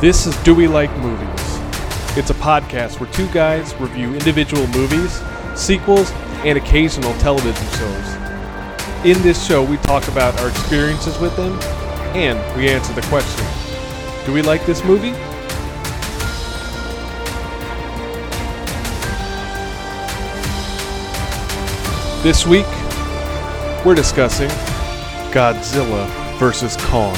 This is Do We Like Movies? It's a podcast where two guys review individual movies, sequels, and occasional television shows. In this show, we talk about our experiences with them and we answer the question Do we like this movie? This week, we're discussing Godzilla vs. Kong.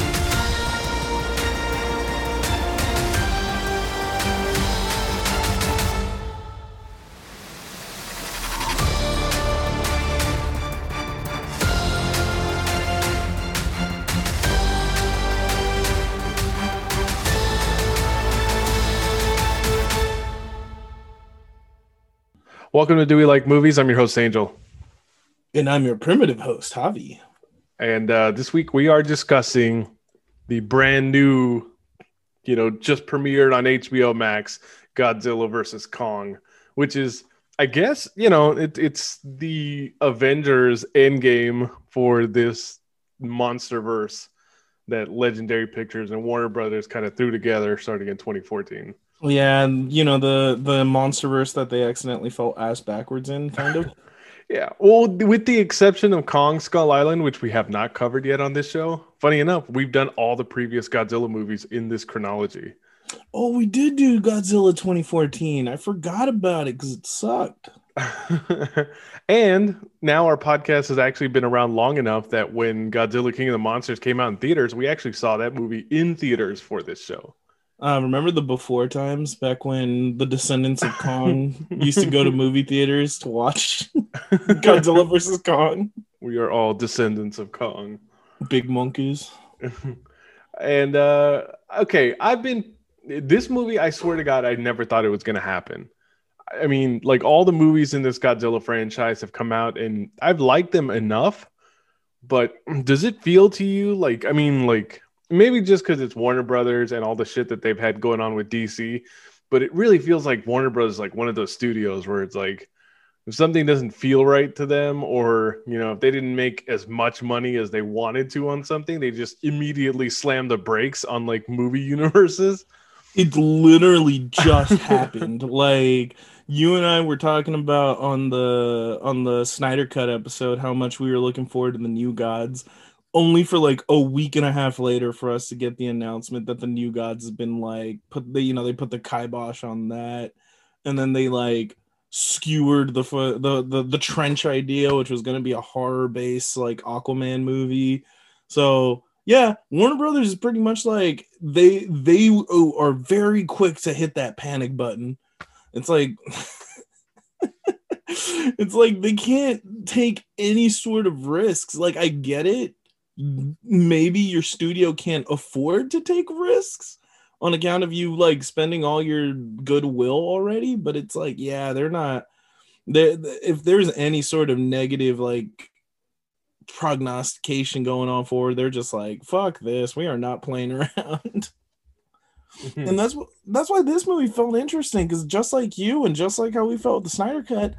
Welcome to Do We Like Movies? I'm your host, Angel. And I'm your primitive host, Javi. And uh, this week we are discussing the brand new, you know, just premiered on HBO Max Godzilla versus Kong, which is, I guess, you know, it, it's the Avengers Endgame for this monster verse that Legendary Pictures and Warner Brothers kind of threw together starting in 2014. Yeah, and you know the the monsterverse that they accidentally fell ass backwards in, kind of. Yeah, well, with the exception of Kong Skull Island, which we have not covered yet on this show. Funny enough, we've done all the previous Godzilla movies in this chronology. Oh, we did do Godzilla 2014. I forgot about it because it sucked. and now our podcast has actually been around long enough that when Godzilla King of the Monsters came out in theaters, we actually saw that movie in theaters for this show. Uh, remember the before times back when the descendants of Kong used to go to movie theaters to watch Godzilla versus Kong? We are all descendants of Kong. Big monkeys. and uh okay, I've been this movie, I swear to God, I never thought it was gonna happen. I mean, like all the movies in this Godzilla franchise have come out and I've liked them enough, but does it feel to you like I mean, like maybe just because it's Warner Brothers and all the shit that they've had going on with DC, but it really feels like Warner Brothers is like one of those studios where it's like if something doesn't feel right to them, or you know, if they didn't make as much money as they wanted to on something, they just immediately slam the brakes on like movie universes. It literally just happened. Like you and I were talking about on the on the Snyder Cut episode how much we were looking forward to the new gods only for like a week and a half later for us to get the announcement that the new gods has been like put the you know they put the kibosh on that. And then they like skewered the the the, the trench idea which was going to be a horror based like aquaman movie. So yeah warner brothers is pretty much like they they are very quick to hit that panic button. It's like it's like they can't take any sort of risks. Like i get it maybe your studio can't afford to take risks on account of you like spending all your goodwill already but it's like yeah they're not they if there's any sort of negative like prognostication going on forward they're just like fuck this we are not playing around mm-hmm. and that's that's why this movie felt interesting because just like you and just like how we felt with the snyder cut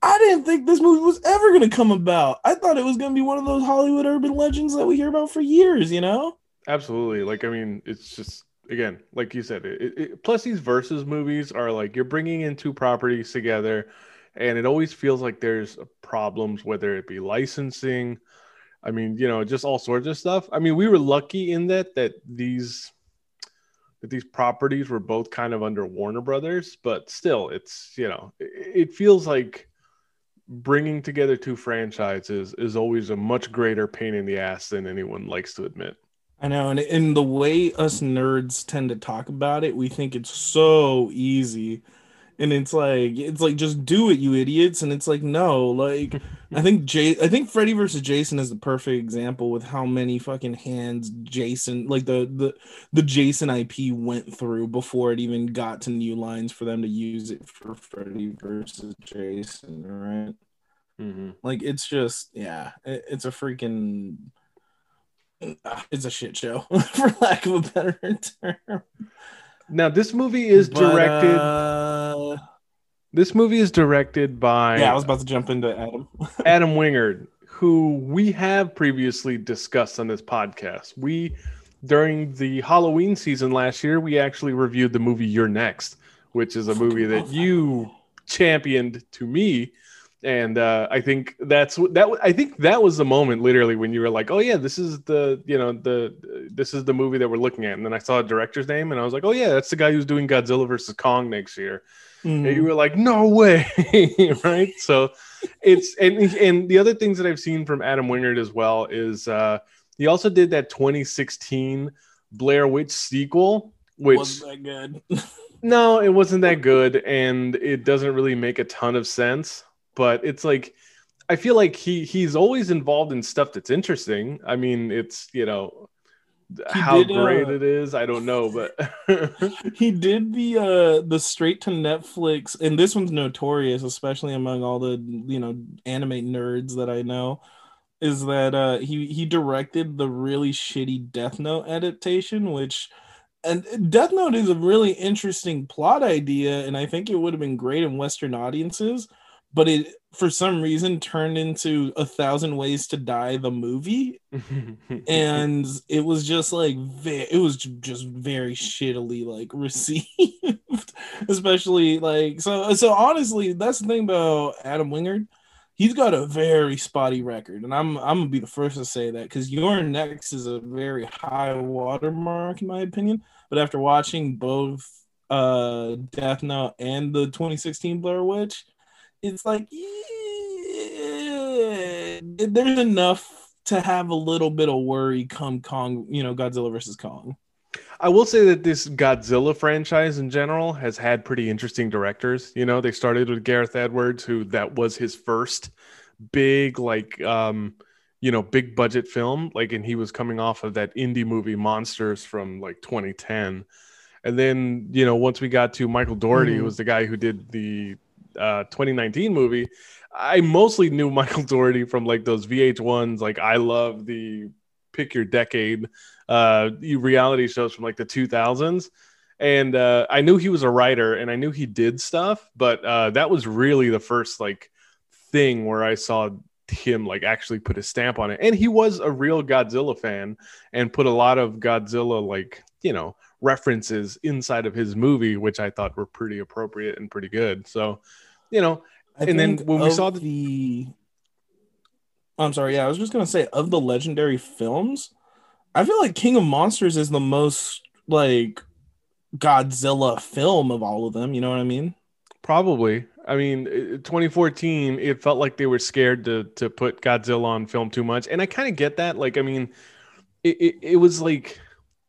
I didn't think this movie was ever going to come about. I thought it was going to be one of those Hollywood urban legends that we hear about for years, you know? Absolutely. Like, I mean, it's just, again, like you said, it, it, plus these versus movies are like you're bringing in two properties together, and it always feels like there's problems, whether it be licensing. I mean, you know, just all sorts of stuff. I mean, we were lucky in that, that these that these properties were both kind of under Warner Brothers, but still, it's you know, it, it feels like bringing together two franchises is always a much greater pain in the ass than anyone likes to admit. I know, and in the way us nerds tend to talk about it, we think it's so easy. And it's like it's like just do it, you idiots. And it's like, no, like I think Jay I think Freddy versus Jason is the perfect example with how many fucking hands Jason like the the the Jason IP went through before it even got to new lines for them to use it for Freddy versus Jason, right? Mm-hmm. Like it's just yeah, it, it's a freaking it's a shit show for lack of a better term. Now this movie is but, directed. Uh, this movie is directed by. Yeah, I was about to jump into Adam. Adam Wingard, who we have previously discussed on this podcast. We during the Halloween season last year, we actually reviewed the movie You're Next, which is a movie that you championed to me and uh, I think that's that. I think that was the moment, literally, when you were like, "Oh yeah, this is the you know the this is the movie that we're looking at." And then I saw a director's name, and I was like, "Oh yeah, that's the guy who's doing Godzilla versus Kong next year." Mm-hmm. And you were like, "No way!" right? So it's and and the other things that I've seen from Adam Wingard as well is uh, he also did that 2016 Blair Witch sequel, which wasn't that good. no, it wasn't that good, and it doesn't really make a ton of sense but it's like I feel like he he's always involved in stuff that's interesting. I mean, it's you know he how did, great uh, it is, I don't know, but he did the uh the straight to Netflix, and this one's notorious, especially among all the you know anime nerds that I know. Is that uh he he directed the really shitty Death Note adaptation, which and Death Note is a really interesting plot idea, and I think it would have been great in Western audiences but it for some reason turned into a thousand ways to die the movie. And it was just like it was just very shittily like received. Especially like so so honestly that's the thing about adam wingard. He's got a very spotty record and i'm i'm gonna be the first to say that because You're Next is a very high watermark in my opinion. But after watching both uh death note and the 2016 blair witch it's like yeah, there's enough to have a little bit of worry come Kong, you know, Godzilla versus Kong. I will say that this Godzilla franchise in general has had pretty interesting directors. You know, they started with Gareth Edwards, who that was his first big, like, um, you know, big budget film. Like, and he was coming off of that indie movie Monsters from like 2010. And then, you know, once we got to Michael Dougherty, mm. who was the guy who did the uh, 2019 movie, I mostly knew Michael Dougherty from like those VH1s. Like I love the pick your decade uh, reality shows from like the 2000s. And uh, I knew he was a writer and I knew he did stuff, but uh, that was really the first like thing where I saw him like actually put a stamp on it. And he was a real Godzilla fan and put a lot of Godzilla like, you know, references inside of his movie, which I thought were pretty appropriate and pretty good. So you know, I and then when we saw the... the, I'm sorry, yeah, I was just gonna say of the legendary films, I feel like King of Monsters is the most like Godzilla film of all of them. You know what I mean? Probably. I mean, 2014, it felt like they were scared to to put Godzilla on film too much, and I kind of get that. Like, I mean, it, it, it was like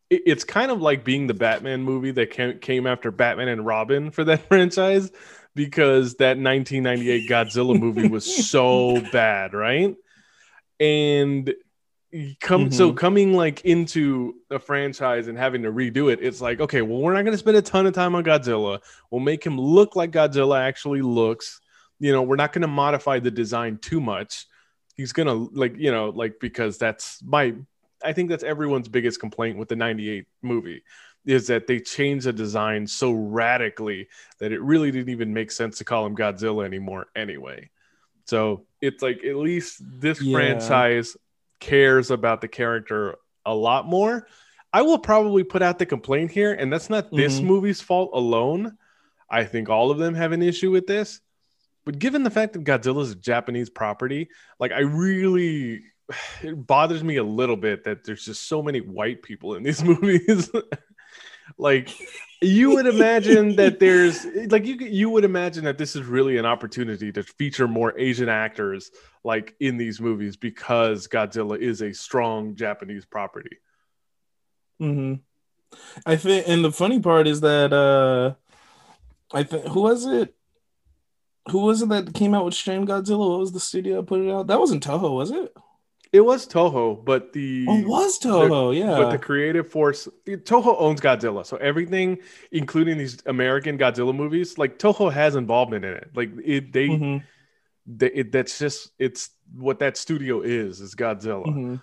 it's kind of like being the Batman movie that came, came after Batman and Robin for that franchise because that 1998 Godzilla movie was so bad, right? And come mm-hmm. so coming like into a franchise and having to redo it, it's like, okay, well, we're not going to spend a ton of time on Godzilla. We'll make him look like Godzilla actually looks. You know, we're not going to modify the design too much. He's going to like, you know, like because that's my I think that's everyone's biggest complaint with the 98 movie is that they changed the design so radically that it really didn't even make sense to call him Godzilla anymore anyway. So it's like at least this yeah. franchise cares about the character a lot more. I will probably put out the complaint here, and that's not this mm-hmm. movie's fault alone. I think all of them have an issue with this. But given the fact that Godzilla is a Japanese property, like I really it bothers me a little bit that there's just so many white people in these movies. Like you would imagine that there's like you you would imagine that this is really an opportunity to feature more Asian actors like in these movies because Godzilla is a strong Japanese property. Hmm. I think, and the funny part is that uh I think who was it? Who was it that came out with Shin Godzilla? What was the studio that put it out? That wasn't Toho, was it? It was Toho, but the oh, it was Toho, the, yeah. But the creative force, Toho owns Godzilla, so everything, including these American Godzilla movies, like Toho has involvement in it. Like it, they, mm-hmm. they it, that's just it's what that studio is is Godzilla. Mm-hmm.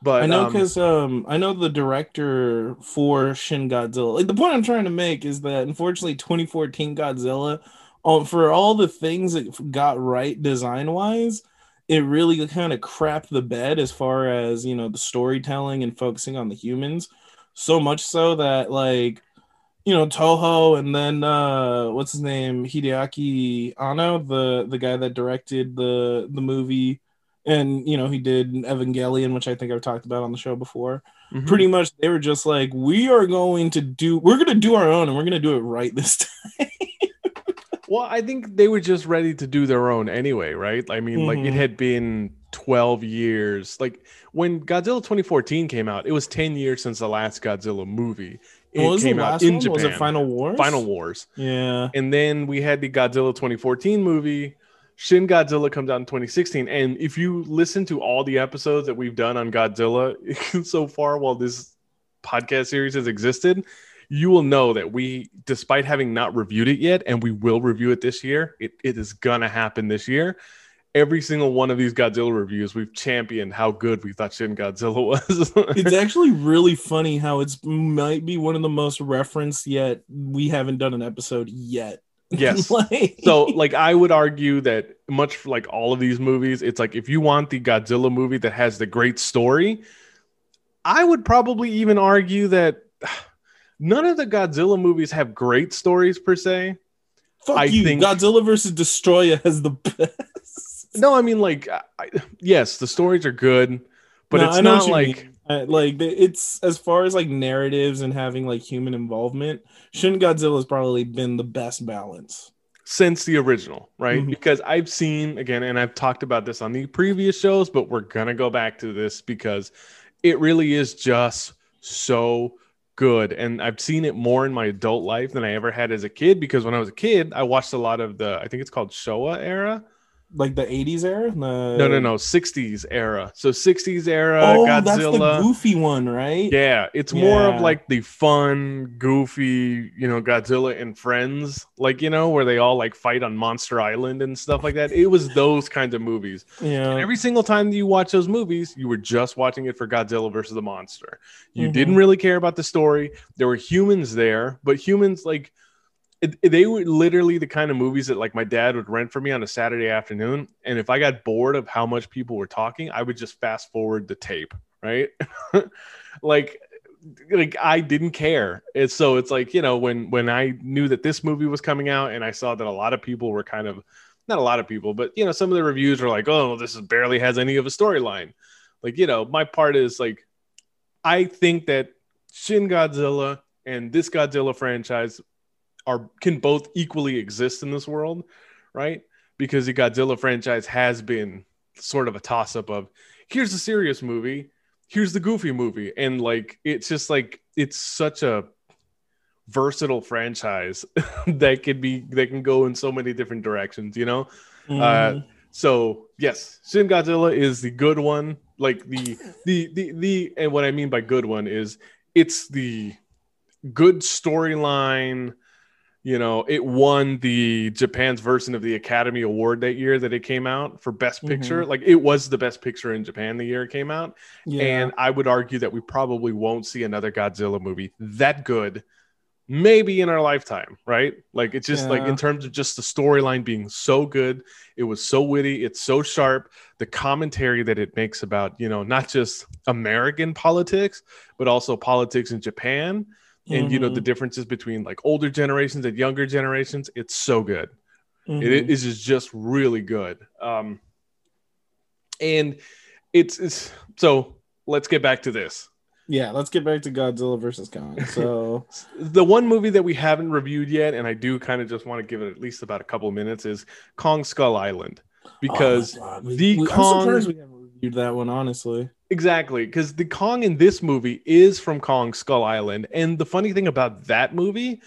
But I know because um, um, I know the director for Shin Godzilla. Like the point I'm trying to make is that unfortunately, 2014 Godzilla, um, for all the things it got right design wise it really kind of crapped the bed as far as you know the storytelling and focusing on the humans. So much so that like you know Toho and then uh what's his name Hideaki Anno the the guy that directed the the movie and you know he did Evangelion which I think I've talked about on the show before Mhm. pretty much they were just like we are going to do we're going to do our own and we're going to do it right this time Well, I think they were just ready to do their own anyway, right? I mean, like it Mhm. had been 12 years. Like when Godzilla 2014 came out, it was 10 years since the last Godzilla movie. It was the came out in one Japan. was it Final Wars Final Wars. yeah And then we had the Godzilla 2014 movie. Shin Godzilla comes out in 2016. And if you listen to all the episodes that we've done on Godzilla so far while this podcast series has existed, you will know that we, despite having not reviewed it yet, and we will review it this year, it, it is gonna happen this year. Every single one of these Godzilla reviews, we've championed how good we thought Shin Godzilla was. it's actually really funny how it's might be one of the most referenced yet we haven't done an episode yet yes. like, so like i would argue that much like all of these movies it's like if you want the godzilla movie that has the great story i would probably even argue that none of the godzilla movies have great stories per se fuck I you think- godzilla versus Destoroyah has the best no i mean like I, yes the stories are good but No, it's not like. Uh, like it's as far as like narratives and having like human involvement shin godzilla has probably been the best balance since the original, right? Mhm. Because I've seen again, and I've talked about this on the previous shows, but we're gonna go back to this because it really is just so good. And I've seen it more in my adult life than I ever had as a kid because when I was a kid, I watched a lot of the I think it's called Showa era. Like the 80s era the... No, no, no, 60s era. So 60s era oh that's the goofy one right Yeah, it's more of like the fun, goofy, you know, Godzilla and friends, like you know, where they all like fight on Monster Island and stuff like that. It was those kinds of movies. yeah And every single time that you watch those movies, you were just watching it for Godzilla versus the monster. You Mhm. didn't really care about the story. There were humans there, but humans like it, they were literally the kind of movies that like my dad would rent for me on a Saturday afternoon. And if I got bored of how much people were talking, I would just fast forward the tape, right? like like I didn't care. It's so it's like, you know, when when I knew that this movie was coming out and I saw that a lot of people were kind of not a lot of people, but you know, some of the reviews were like, "Oh, this is barely has any of a storyline." Like, you know, my part is like I think that Shin Godzilla and this Godzilla franchise are can both equally exist in this world, right? Because the Godzilla franchise has been sort of a toss up of here's a serious movie, here's the goofy movie, and like it's just like it's such a versatile franchise that could be that can go in so many different directions, you know? Mhm. Uh, so yes, Shin Godzilla is the good one. Like the the the the and what I mean by good one is it's the good storyline. You know, it won the Japan's version of the Academy Award that year that it came out for Best mm-hmm. Picture. Like it was the best picture in Japan the year it came out. yeah. And I would argue that we probably won't see another Godzilla movie that good, maybe in our lifetime, right? Like it's just like in terms of just the storyline being so good, it was so witty, it's so sharp. The commentary that it makes about, you know, not just American politics, but also politics in Japan and, you know, the Mhm. differences between like older generations and younger generations. It's so good. Mhm. It is just- just really good. Um, and it's, it's so let's get back to this. yeah let's get back to godzilla versus kong so The one movie that we haven't reviewed yet, and I do kind of just want to give it at least about a couple minutes, is Kong Skull Island. Because Oh we- the we- Kong- we haven't reviewed that one honestly Exactly, because the Kong in this movie is from Kong Skull Island. And the funny thing about that movie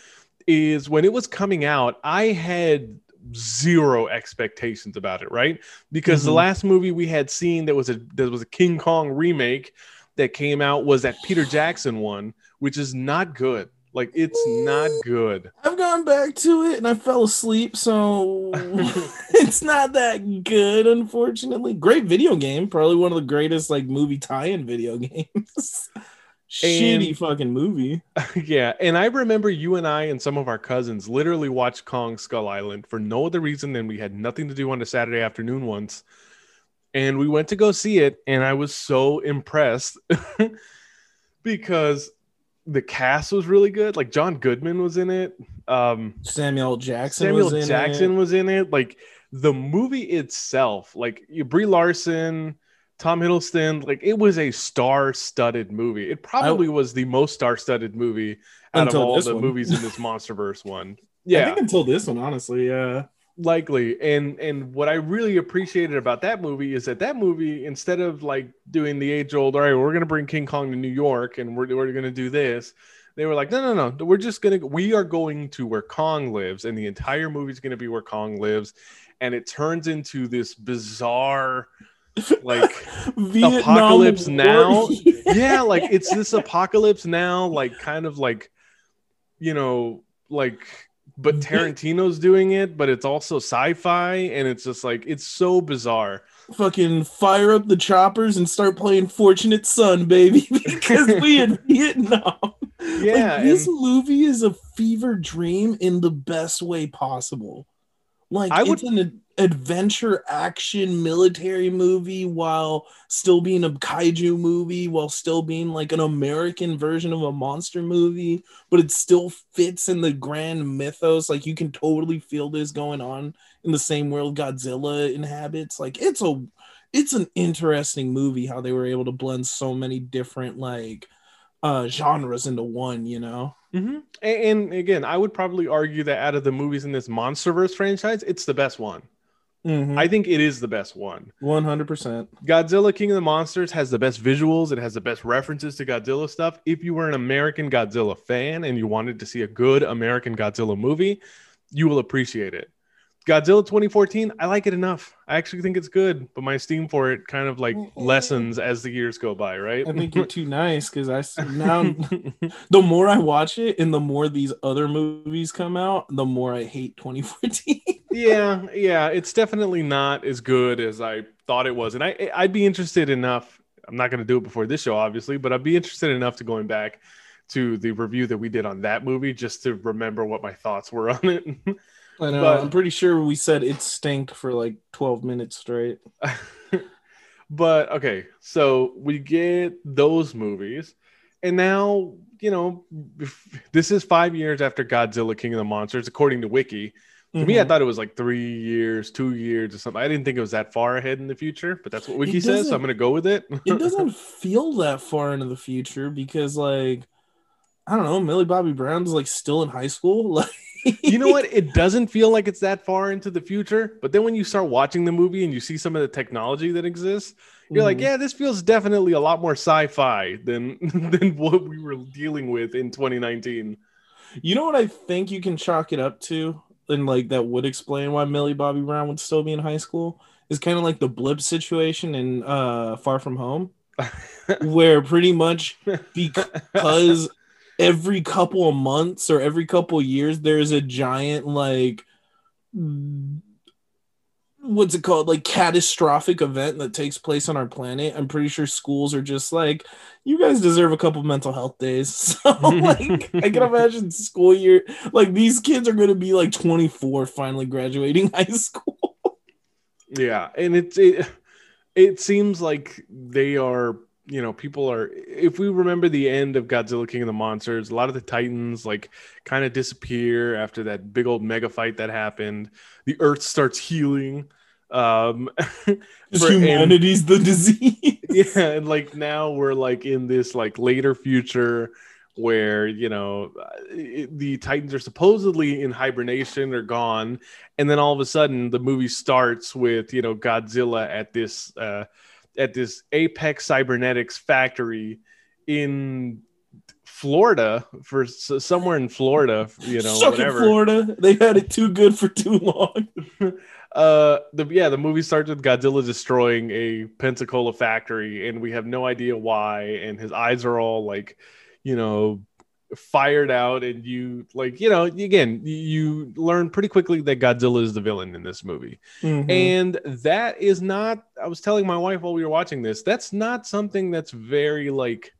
is when it was coming out, I had zero expectations about it, right? Because the Mhm. last movie we had seen that was a that was a King Kong remake that came out was that Peter Jackson one, which is not good. Like it's not good. I've gone back to it and I fell asleep, so it's not that good, unfortunately. Great video game, probably one of the greatest like movie tie-in video games. Shitty fucking movie. yeah, and I remember you and I and some of our cousins literally watched Kong Skull Island for no other reason than we had nothing to do on a Saturday afternoon once. and we went to go see it, and I was so impressed because the cast was really good. Like John Goodman was in it. Um, Samuel Jackson. Samuel was in Jackson It. was in it. Like the movie itself, like Brie Larson, Tom Hiddleston, like it was a star-studded movie. It probably was the most star-studded movie out of all the one. movies in this MonsterVerse one. Yeah. I think until this one, honestly, yeah. Likely. And and what I really appreciated about that movie is that that movie, instead of like doing the age-old, all right, we're gonna bring King Kong to New York and we're we're gonna do this. They were like, no, no, no. We're just gonna we are going to where Kong lives, and the entire movie is gonna be where Kong lives, and it turns into this bizarre, like Vietnam Apocalypse War. Now? yeah, like it's this apocalypse now, like kind of like, you know, like, but mm-hmm. Tarantino's doing it, but it's also sci-fi, and it's just like it's so bizarre. Fucking fire up the choppers and start playing Fortunate Son, baby, because we in Vietnam. Yeah, like, this and- movie is a fever dream in the best way possible. Like I would- an adventure action military movie while still being a kaiju movie, while still being like an American version of a monster movie, but it still fits in the grand mythos. Like you can totally feel this going on in the same world Godzilla inhabits. Like it's a it's an interesting movie how they were able to blend so many different like uh genres into one, you know. Mhm. And, and again, I would probably argue that out of the movies in this MonsterVerse franchise, it's the best one. Mm-hmm. I think it is the best one. One hundred percent. Godzilla King of the Monsters has the best visuals. It has the best references to Godzilla stuff. If you were an American Godzilla fan and you wanted to see a good American Godzilla movie, you will appreciate it. Godzilla 2014, I like it enough. I actually think it's good, but my esteem for it kind of like lessens as the years go by, right? I think you're too nice because I now the more I watch it and the more these other movies come out, the more I hate 2014. yeah, yeah, it's definitely not as good as I thought it was, and I I'd be interested enough. I'm not going to do it before this show, obviously, but I'd be interested enough to going back to the review that we did on that movie just to remember what my thoughts were on it. I know. But- I'm pretty sure we said it stinked for like 12 minutes straight. but okay, so we get those movies, and now you know this is five years after Godzilla King of the Monsters, according to Wiki. To me, I Mhm. thought it was like three years, two years, or something. I didn't think it was that far ahead in the future, but that's what Wiki says. So I'm going to go with it. it doesn't feel that far into the future because like I don't know, Millie Bobby Brown's like still in high school. Like you know what? It doesn't feel like it's that far into the future, but then when you start watching the movie and you see some of the technology that exists, you're like, Mhm. yeah, this feels definitely a lot more sci-fi than than what we were dealing with in 2019. You know what I think you can chalk it up to, and like that would explain why Millie Bobby Brown would still be in high school is kind of like the blip situation in uh Far From Home, where pretty much because every couple of months or every couple of years there's a giant like what's it called? Like catastrophic event that takes place on our planet. I'm pretty sure schools are just like you guys deserve a couple mental health days. So like i can imagine school year like these kids are going to be like 24 finally graduating high school. Yeah, and it's it, it seems like they are, you know, people are if we remember the end of Godzilla King of the Monsters, a lot of the Titans like kind of disappear after that big old mega fight that happened. The earth starts healing. Um for- and- humanity's the disease yeah, and like now we're like in this like later future where you know uh, it- the titans are supposedly in hibernation or gone and then all of a sudden the movie starts with you know godzilla at this uh at this apex cybernetics factory in florida for somewhere in florida you know Suck whatever. Florida. They had it too good for too long. Uh the yeah the movie starts with godzilla destroying a pensacola factory and we have no idea why and his eyes are all like you know fired out and you like you know again you learn pretty quickly that godzilla is the villain in this movie Mhm. and that is not i was telling my wife while we were watching this that's not something that's very like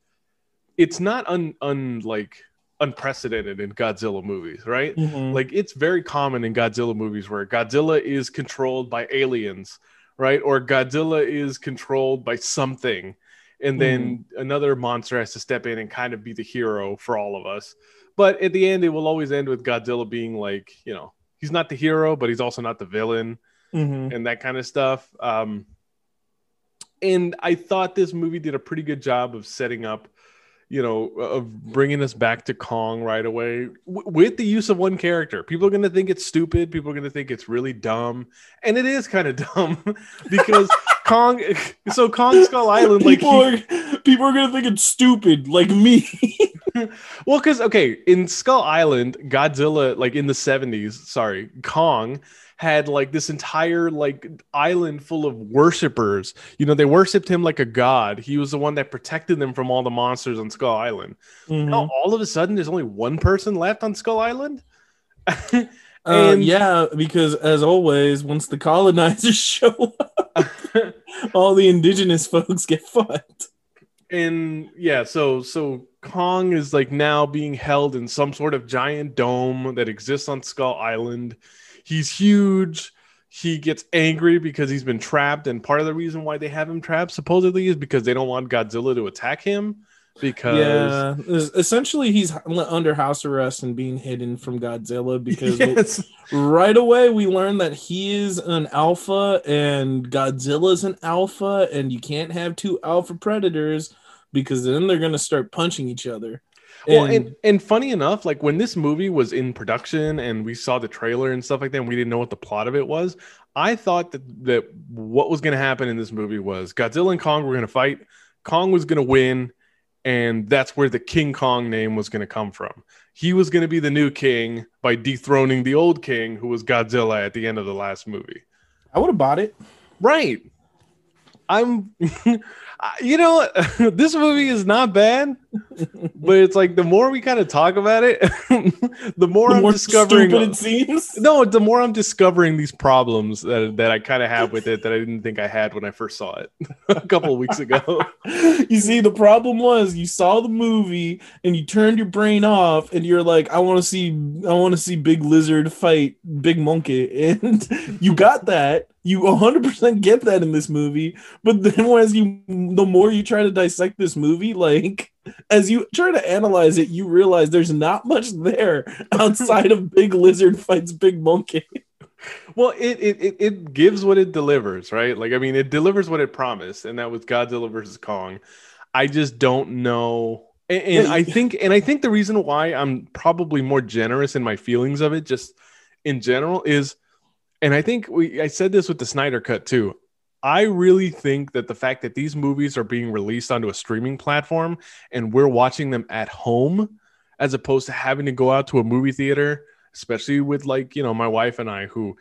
it's not un, un like unprecedented in godzilla movies right Mhm. like it's very common in Godzilla movies where Godzilla is controlled by aliens right? Or Godzilla is controlled by something, and then another monster has to step in and kind of be the hero for all of us. But at the end, it will always end with Godzilla being like, you know, he's not the hero, but he's also not the villain Mhm. and that kind of stuff. Um, and I thought this movie did a pretty good job of setting up, you know, of bringing us back to Kong right away w- with the use of one character. People are going to think it's stupid. People are going to think it's really dumb, and it is kind of dumb because Kong. So Kong Skull Island, like people are people are gonna think it's stupid, like me. Well, because okay, in Skull Island, Godzilla, like in the seventies, sorry, Kong had like this entire like island full of worshippers. You know, they worshipped him like a god. He was the one that protected them from all the monsters on Skull Island. Mhm. Now, all of a sudden, there's only one person left on Skull Island. Uh, And- yeah, because as always, once the colonizers show up, all the indigenous folks get fucked. and yeah so so kong is like now being held in some sort of giant dome that exists on skull island. He's huge. He gets angry because he's been trapped and part of the reason why they have him trapped supposedly is because they don't want godzilla to attack him because Yeah, essentially, he's under house arrest and being hidden from Godzilla because yes. right away we learn that he is an alpha and Godzilla's an alpha, and you can't have two alpha predators because then they're gonna start punching each other. well And- and, and funny enough like when this movie was in production and we saw the trailer and stuff like that and we didn't know what the plot of it was i thought that that what was going to happen in this movie was godzilla and kong were going to fight kong was going to win and that's where the king kong name was going to come from. He was going to be the new king by dethroning the old king who was godzilla at the end of the last movie. I would have bought it. right. I'm you know this movie is not bad but it's like the more we kind of talk about it the more The i'm more discovering stupid it seems. no the more i'm discovering these problems that, that i kind of have with it that i didn't think i had when i first saw it a couple of weeks ago you see, the problem was you saw the movie and you turned your brain off, and you're like, "I want to see, I want to see Big Lizard fight Big Monkey," and you got that. You 100% get that in this movie, but then as you, the more you try to dissect this movie, like as you try to analyze it, you realize there's not much there outside of Big Lizard fights Big Monkey. well it, it it it gives what it delivers right? Like i mean it delivers what it promised and that was godzilla versus kong. I just don't know. And, and i think and i think the reason why i'm probably more generous in my feelings of it just in general is and i think we i said this with the snyder cut too i really think that the fact that these movies are being released onto a streaming platform and we're watching them at home as opposed to having to go out to a movie theater especially with like you know my wife and i who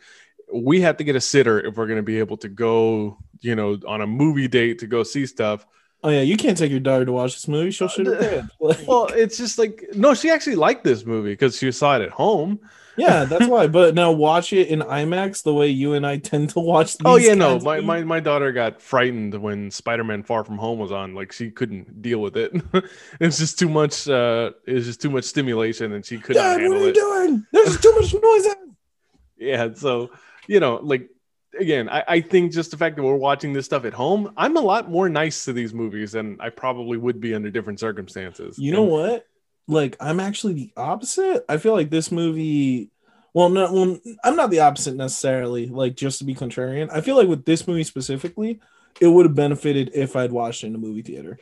we have to get a sitter if we're going to be able to go you know on a movie date to go see stuff. Oh yeah, you can't take your daughter to watch this movie; she'll uh, shoot her pants. Like- well it's just like no she actually liked this movie because she saw it at home Yeah, that's why. But now watch it in IMAX the way you and I tend to watch. These oh yeah no my, my, my daughter got frightened when spider-man far from home was on like she couldn't deal with it it's just too much uh it's just too much stimulation and she couldn't Dad, what are you it doing? There's too much noise. yeah so you know like again I, I think just the fact that we're watching this stuff at home i'm a lot more nice to these movies than i probably would be under different circumstances You know And- what? Like I'm actually the opposite. I feel like this movie. Well, no, well, I'm not the opposite necessarily. Like just to be contrarian, I feel like with this movie specifically, it would have benefited if I'd watched it in a movie theater.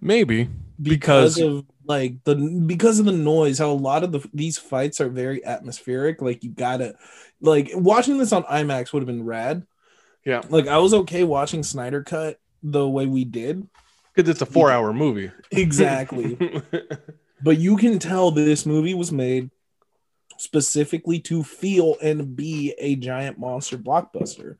maybe because because of like the because of the noise how a lot of the these fights are very atmospheric like you gotta like watching this on imax would have been rad yeah like i was okay watching snyder cut the way we did because it's a four hour movie exactly but you can tell this movie was made specifically to feel and be a giant monster blockbuster.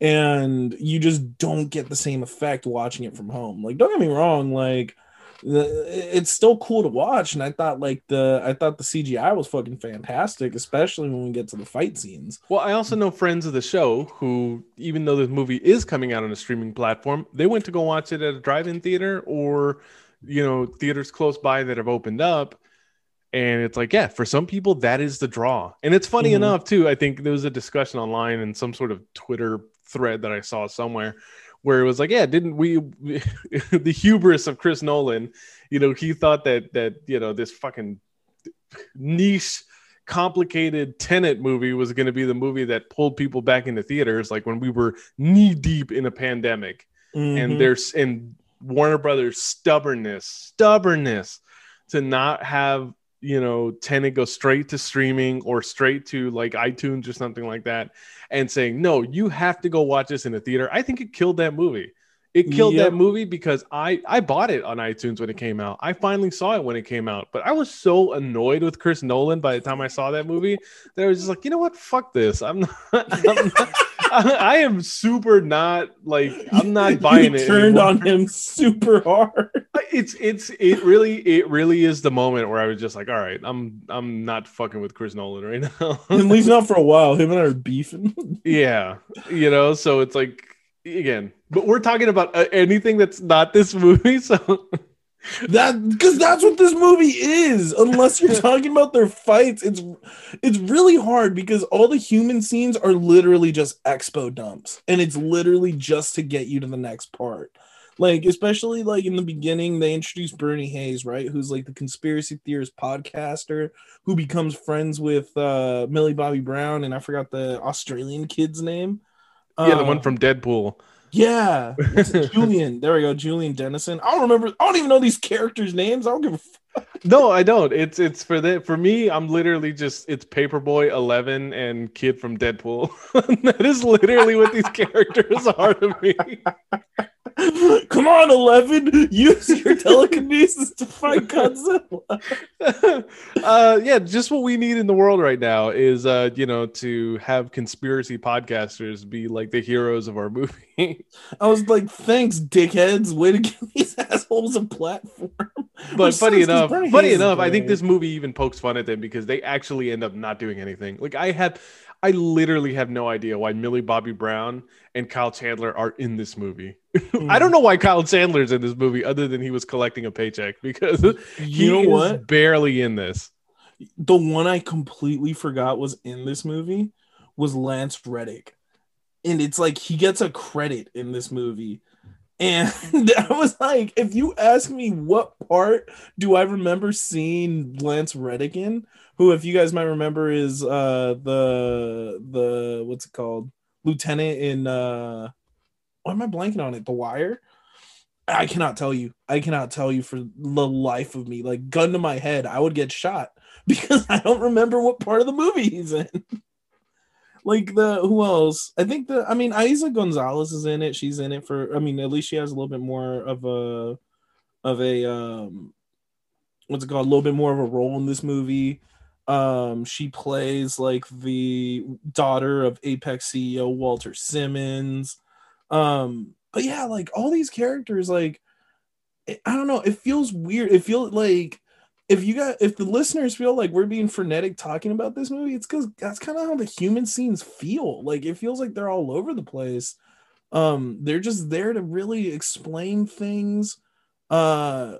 And you just don't get the same effect watching it from home. Like don't get me wrong like it's still cool to watch. And i thought like the i thought the cgi was fucking fantastic especially when we get to the fight scenes. Well i also know friends of the show who even though this movie is coming out on a streaming platform they went to go watch it at a drive-in theater or you know theaters close by that have opened up and it's like yeah for some people that is the draw and it's funny Mhm. enough too i think there was a discussion online and some sort of twitter thread that I saw somewhere where it was like, yeah, didn't we the hubris of Chris Nolan, you know, he thought that that you know this fucking niche complicated Tenet movie was going to be the movie that pulled people back into theaters like when we were knee deep in a pandemic Mhm. and there's and Warner Brothers stubbornness, stubbornness to not have you know Tenet go straight to streaming or straight to like iTunes or something like that, and saying no, you have to go watch this in a theater. I think it killed that movie. It killed Yep. that movie because I I bought it on iTunes when it came out. I finally saw it when it came out, but I was so annoyed with Chris Nolan by the time I saw that movie that I was just like, you know what, fuck this. I'm not. I'm not I, I am super not like I'm not buying you it. turned anymore. on him super hard. It's it's it really it really is the moment where I was just like, all right, I'm I'm not fucking with Chris Nolan right now. At least not for a while. Him and I are beefing. yeah, you know, so it's like again, but we're talking about uh, anything that's not this movie. So That because that's what this movie is. Unless you're talking about their fights, it's it's really hard because all the human scenes are literally just expo dumps, and it's literally just to get you to the next part. Like especially like in the beginning, they introduced Bernie Hayes, right? Who's like the conspiracy theorist podcaster who becomes friends with uh Millie Bobby Brown, and I forgot the Australian kid's name. yeah, the Uh, one from Deadpool. Yeah. Julian. There we go, Julian Dennison. I don't remember. I don't even know these characters' names. I don't give a. F- No, I don't. It's it's for the for me. I'm literally just it's Paperboy Eleven and Kid from Deadpool. that is literally what these characters are to me. Come on, Eleven. Use your telekinesis to fight Godzilla. uh, yeah, just what we need in the world right now is, uh, you know, to have conspiracy podcasters be like the heroes of our movie. I was like, thanks, dickheads. Way to give these assholes a platform. but funny enough, funny enough, I think this movie even pokes fun at them because they actually end up not doing anything. Like I have, I literally have no idea why Millie Bobby Brown and Kyle Chandler are in this movie. I don't hmm. know why Kyle Chandler's in this movie other than he was collecting a paycheck because he You know is what? barely in this. The one I completely forgot was in this movie was Lance Reddick. And it's like he gets a credit in this movie. And I was like, if you ask me what part do I remember seeing Lance Reddick in, who if you guys might remember is uh the the what's it called? Lieutenant in uh why am I blanking on it? The Wire? I cannot tell you. I cannot tell you for the life of me. Like gun to my head, I would get shot because I don't remember what part of the movie he's in. like the who else? I think the I mean Eiza Gonzalez is in it. She's in it for I mean at least she has a little bit more of a of a um what's it called? A little bit more of a role in this movie. Um she plays like the daughter of Apex CEO Walter Simmons. Um but yeah, like all these characters like I don't know, it feels weird. It feels like if you got if the listeners feel like we're being frenetic talking about this movie, it's because that's kind of how the human scenes feel. Like it feels like they're all over the place. Um, they're just there to really explain things, uh,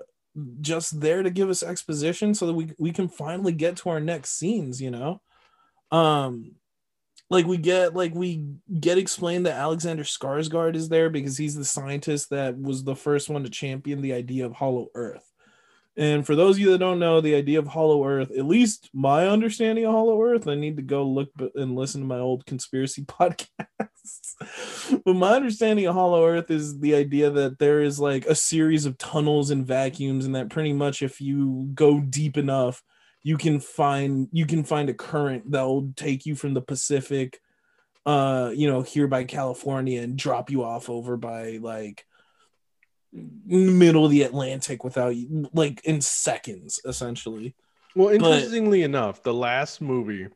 just there to give us exposition so that we we can finally get to our next scenes. You know, um, like we get like we get explained that Alexander Skarsgård is there because he's the scientist that was the first one to champion the idea of Hollow Earth. And for those of you that don't know, the idea of Hollow Earth, at least my understanding of Hollow Earth, I need to go look and listen to my old conspiracy podcasts. but my understanding of Hollow Earth is the idea that there is like a series of tunnels and vacuums, and that pretty much if you go deep enough, you can find you can find a current that will take you from the Pacific, uh, you know, here by California and drop you off over by like middle of the Atlantic without you like in seconds, essentially. Well, But- interestingly enough, the last movie,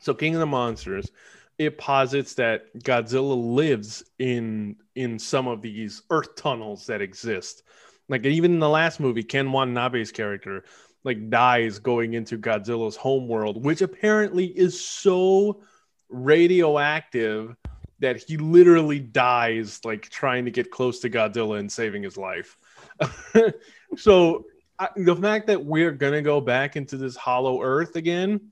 so King of the Monsters, it posits that Godzilla lives in in some of these earth tunnels that exist. Like even in the last movie, Ken Watanabe's character like dies going into Godzilla's homeworld, which apparently is so radioactive that he literally dies like trying to get close to Godzilla and saving his life. so I, the fact that we're gonna go back into this hollow earth again,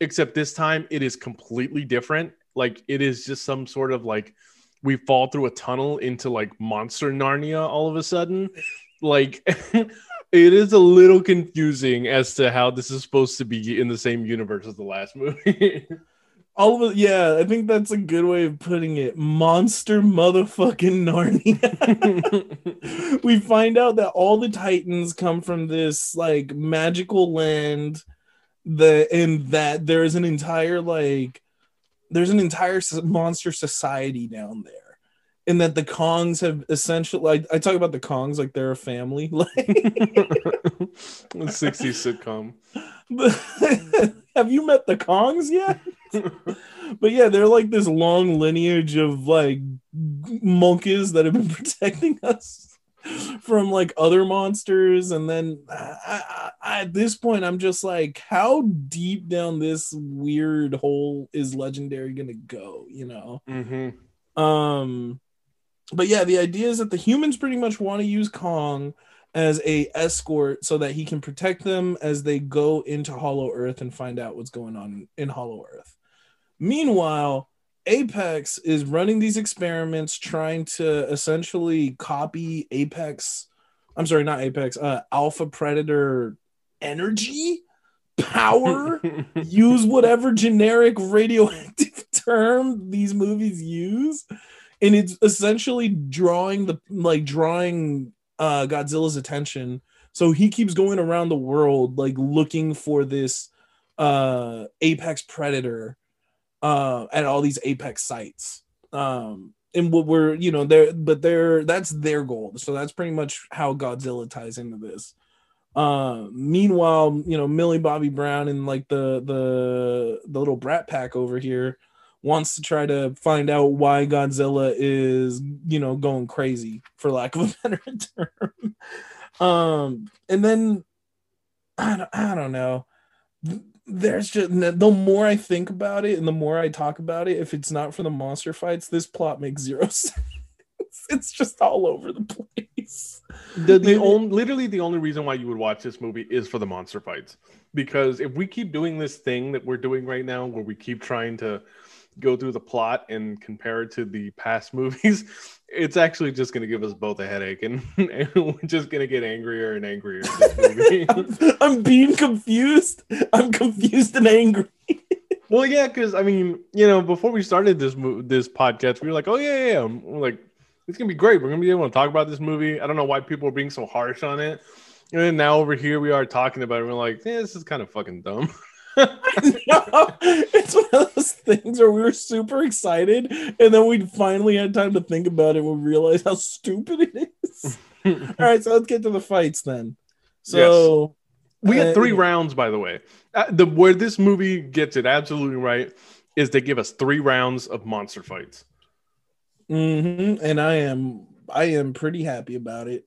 except this time it is completely different. Like it is just some sort of like we fall through a tunnel into like monster Narnia all of a sudden. Like it is a little confusing as to how this is supposed to be in the same universe as the last movie. all of it, yeah, I think that's a good way of putting it. Monster motherfucking Narnia. we find out that all the Titans come from this like magical land, the and that there's an entire like there's an entire monster society down there and that the Kongs have essentially like I talk about the Kongs like they're a family like 60s sitcom. Have you met the Kongs yet? but yeah, they're like this long lineage of like monkeys that have been protecting us from like other monsters and then I, I, at this point i'm just like how deep down this weird hole is legendary gonna go you know mm-hmm. um but yeah, the idea is that the humans pretty much want to use Kong as a escort so that he can protect them as they go into Hollow Earth and find out what's going on in Hollow Earth. Meanwhile, Apex is running these experiments trying to essentially copy Apex. I'm sorry, not Apex, uh, Alpha Predator energy, power, use whatever generic radioactive term these movies use and it's essentially drawing the like drawing uh Godzilla's attention. So he keeps going around the world like looking for this uh apex predator uh at all these apex sites. Um and what we're you know they're but they're that's their goal. So that's pretty much how Godzilla ties into this. Uh meanwhile, you know, Millie Bobby Brown and like the the the little brat pack over here wants to try to find out why Godzilla is, you know, going crazy, for lack of a better term. um, and then I don't, I don't know. There's just the more I think about it and the more I talk about it, if it's not for the monster fights, this plot makes zero sense. it's just all over the place. The, the only, literally the only reason why you would watch this movie is for the monster fights. Because if we keep doing this thing that we're doing right now, where we keep trying to go through the plot and compare it to the past movies, it's actually just going to give us both a headache, and, and we're just going to get angrier and angrier. I'm, I'm being confused. I'm confused and angry. well, yeah, because I mean, you know, before we started this mo- this podcast, we were like, oh yeah, yeah, yeah. We're like, it's gonna be great. We're gonna be able to talk about this movie. I don't know why people are being so harsh on it. And now over here we are talking about it. We're like, yeah, this is kind of fucking dumb. it's one of those things where we were super excited, and then we finally had time to think about it. and We realized how stupid it is. All right, so let's get to the fights then. So yes. we had three uh, rounds, by the way. Uh, the where this movie gets it absolutely right is they give us three rounds of monster fights. Mm-hmm. And I am I am pretty happy about it.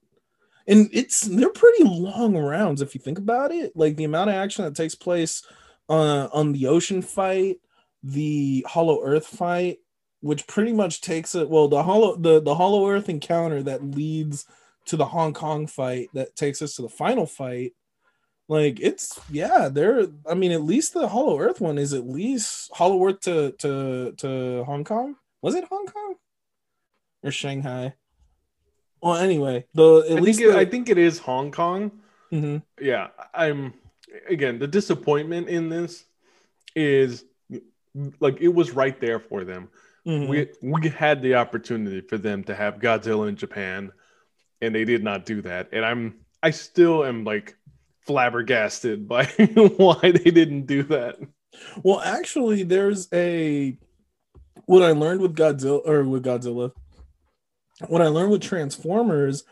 And it's they're pretty long rounds if you think about it. Like the amount of action that takes place uh, on the ocean fight, the Hollow Earth fight, which pretty much takes it. Well, the Hollow the the Hollow Earth encounter that leads to the Hong Kong fight that takes us to the final fight. Like it's yeah, there. I mean, at least the Hollow Earth one is at least Hollow Earth to to to Hong Kong. Was it Hong Kong or Shanghai? Well, anyway, the at I least think the, I think it is Hong Kong. Mm-hmm. Yeah, I'm again, the disappointment in this is like it was right there for them. Mm-hmm. We we had the opportunity for them to have Godzilla in Japan, and they did not do that. And I'm I still am like flabbergasted by why they didn't do that. Well, actually, there's a what I learned with Godzilla or with Godzilla. What I learned with Transformers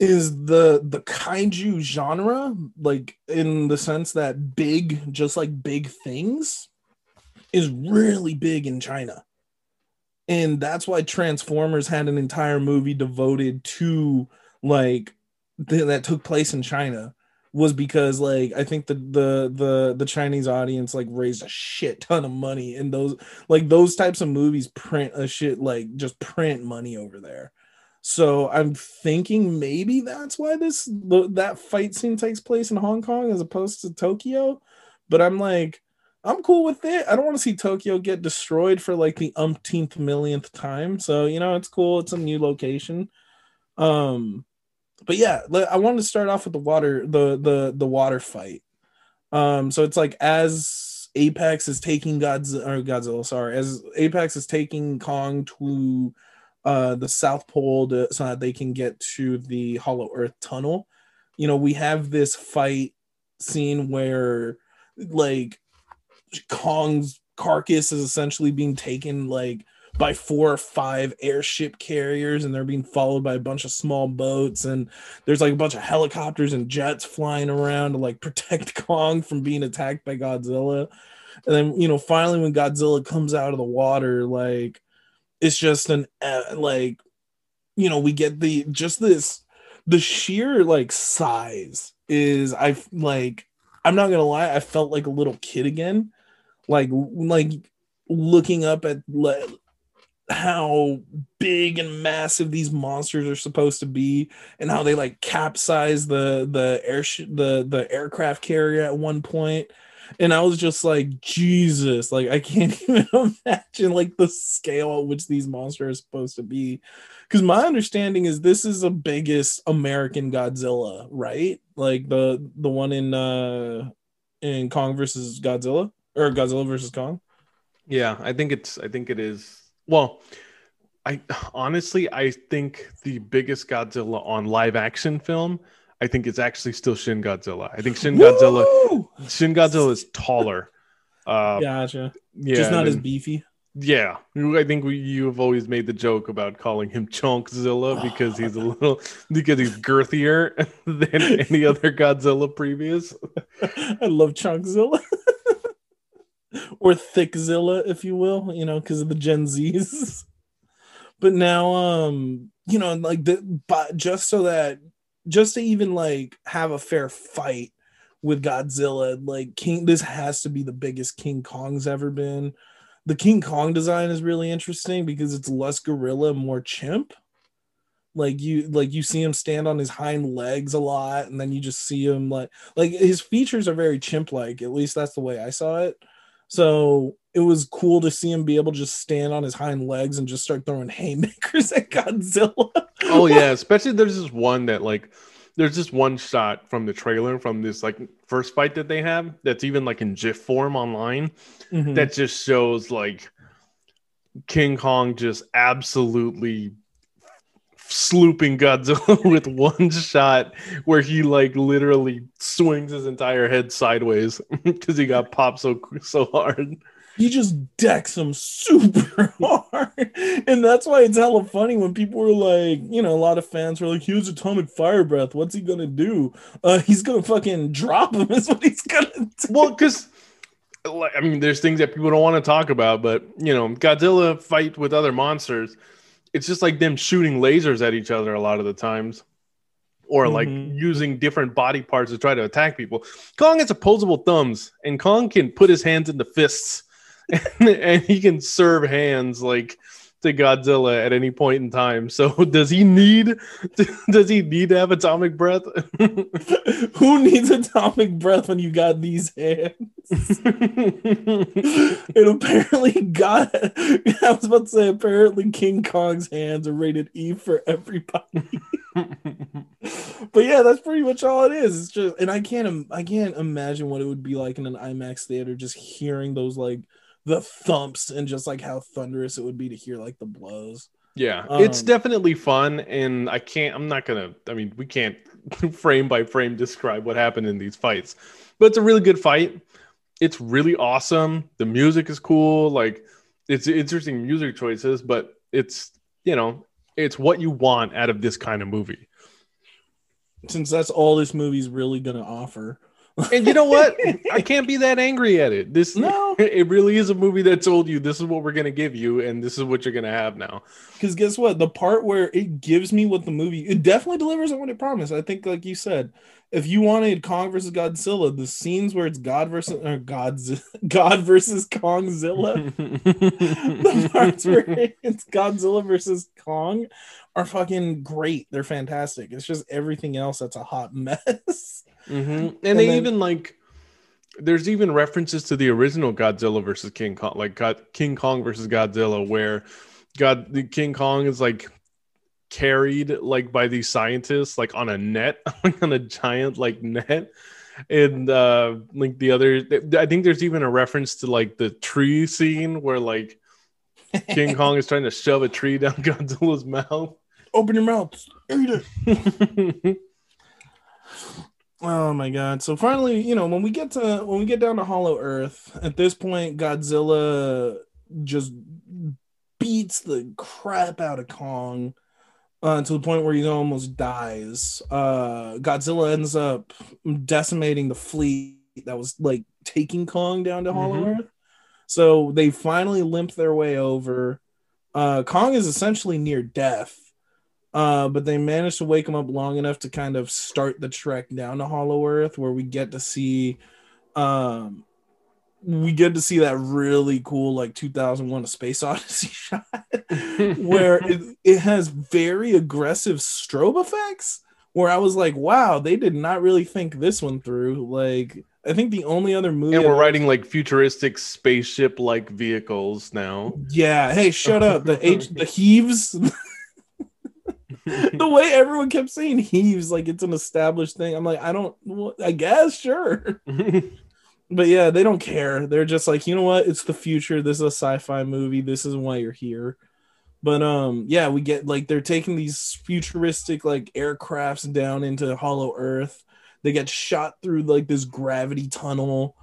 is the the kaiju genre like in the sense that big just like big things is really big in China. And that's why Transformers had an entire movie devoted to like th- that took place in China was because like I think the the the the Chinese audience like raised a shit ton of money and those like those types of movies print a shit like just print money over there. So I'm thinking maybe that's why this that fight scene takes place in Hong Kong as opposed to Tokyo. But I'm like, I'm cool with it. I don't want to see Tokyo get destroyed for like the umpteenth millionth time. So you know, it's cool. It's a new location. Um, but yeah, I wanted to start off with the water, the the the water fight. Um, so it's like as Apex is taking Godzilla, or Godzilla, sorry, as Apex is taking Kong to uh the South Pole to, so that they can get to the Hollow Earth tunnel. You know, we have this fight scene where like Kong's carcass is essentially being taken like by four or five airship carriers and they're being followed by a bunch of small boats and there's like a bunch of helicopters and jets flying around to like protect Kong from being attacked by Godzilla. And then you know finally when Godzilla comes out of the water like it's just an uh, like you know we get the just this the sheer like size is I like I'm not gonna lie I felt like a little kid again. Like like looking up at le- how big and massive these monsters are supposed to be and how they like capsize the the airship the the aircraft carrier at one point and i was just like jesus like i can't even imagine like the scale at which these monsters are supposed to be because my understanding is this is the biggest american godzilla right like the the one in uh in kong versus godzilla or Godzilla versus Kong. Yeah, I think it's. I think it is. Well, I honestly, I think the biggest Godzilla on live action film. I think it's actually still Shin Godzilla. I think Shin Godzilla. Woo! Shin Godzilla is taller. Uh, gotcha. Yeah, just not as beefy. Yeah, I think we, you have always made the joke about calling him Chunkzilla because he's a little because he's girthier than any other Godzilla previous. I love Chunkzilla. or Thickzilla, if you will, you know, because of the Gen Zs. but now, um, you know, like the but just so that just to even like have a fair fight with Godzilla, like King, this has to be the biggest King Kong's ever been. The King Kong design is really interesting because it's less gorilla, more chimp. Like you, like you see him stand on his hind legs a lot, and then you just see him like, like his features are very chimp-like. At least that's the way I saw it so it was cool to see him be able to just stand on his hind legs and just start throwing haymakers at Godzilla. oh yeah, especially there's this one that like there's this one shot from the trailer from this like first fight that they have that's even like in GIF form online mm-hmm. that just shows like King Kong just absolutely slooping Godzilla with one shot where he like literally swings his entire head sideways because he got popped so so hard. He just decks him super hard. And that's why it's hella funny when people were like, you know, a lot of fans were like, here's atomic fire breath. What's he gonna do? Uh he's gonna fucking drop him, is what he's gonna do. Well, because I mean, there's things that people don't want to talk about, but you know, Godzilla fight with other monsters it's just like them shooting lasers at each other a lot of the times or like mm-hmm. using different body parts to try to attack people. Kong has opposable thumbs, and Kong can put his hands into fists, and, and he can serve hands like to Godzilla at any point in time. So does he need does he need to have atomic breath? Who needs atomic breath when you got these hands? it apparently got I was about to say apparently King Kong's hands are rated E for everybody. but yeah, that's pretty much all it is. It's just and I can't I can't imagine what it would be like in an IMAX theater just hearing those like the thumps and just like how thunderous it would be to hear like the blows. Yeah, um, it's definitely fun, and I can't. I'm not gonna. I mean, we can't frame by frame describe what happened in these fights, but it's a really good fight. It's really awesome. The music is cool. Like, it's interesting music choices, but it's you know, it's what you want out of this kind of movie. Since that's all this movie's really gonna offer and you know what? I can't be that angry at it. This no, it really is a movie that told you this is what we're gonna give you, and this is what you're gonna have now. Because guess what? The part where it gives me what the movie it definitely delivers on what it promised. I think, like you said, if you wanted Kong versus Godzilla, the scenes where it's God versus or God's God versus Kongzilla, the parts where it's Godzilla versus Kong are fucking great. They're fantastic. It's just everything else that's a hot mess. Mm-hmm. And, and, they then, even like there's even references to the original Godzilla versus King Kong, like God, King Kong versus Godzilla, where God the King Kong is like carried like by these scientists like on a net, like on a giant like net. And uh like the other I think there's even a reference to like the tree scene where like King Kong is trying to shove a tree down Godzilla's mouth. Open your mouth. Eat it. Oh my god. So finally, you know, when we get to when we get down to Hollow Earth, at this point Godzilla just beats the crap out of Kong uh, to the point where he almost dies. Uh, Godzilla ends up decimating the fleet that was like taking Kong down to Hollow Mhm. Earth. So they finally limp their way over. Uh, Kong is essentially near death, uh, but they managed to wake him up long enough to kind of start the trek down to Hollow Earth, where we get to see, um, we get to see that really cool like 2001: A Space Odyssey shot, where it, it has very aggressive strobe effects. Where I was like, wow, they did not really think this one through. Like, I think the only other movie and we're riding like futuristic spaceship like vehicles now. Yeah. Hey, shut up. The H the heaves. The way everyone kept saying heaves, like it's an established thing. I'm like, I don't. Well, I guess sure, but yeah, they don't care. They're just like, you know what? It's the future. This is a sci-fi movie. This is why you're here. But um, yeah, we get like they're taking these futuristic like aircrafts down into Hollow Earth. They get shot through like this gravity tunnel.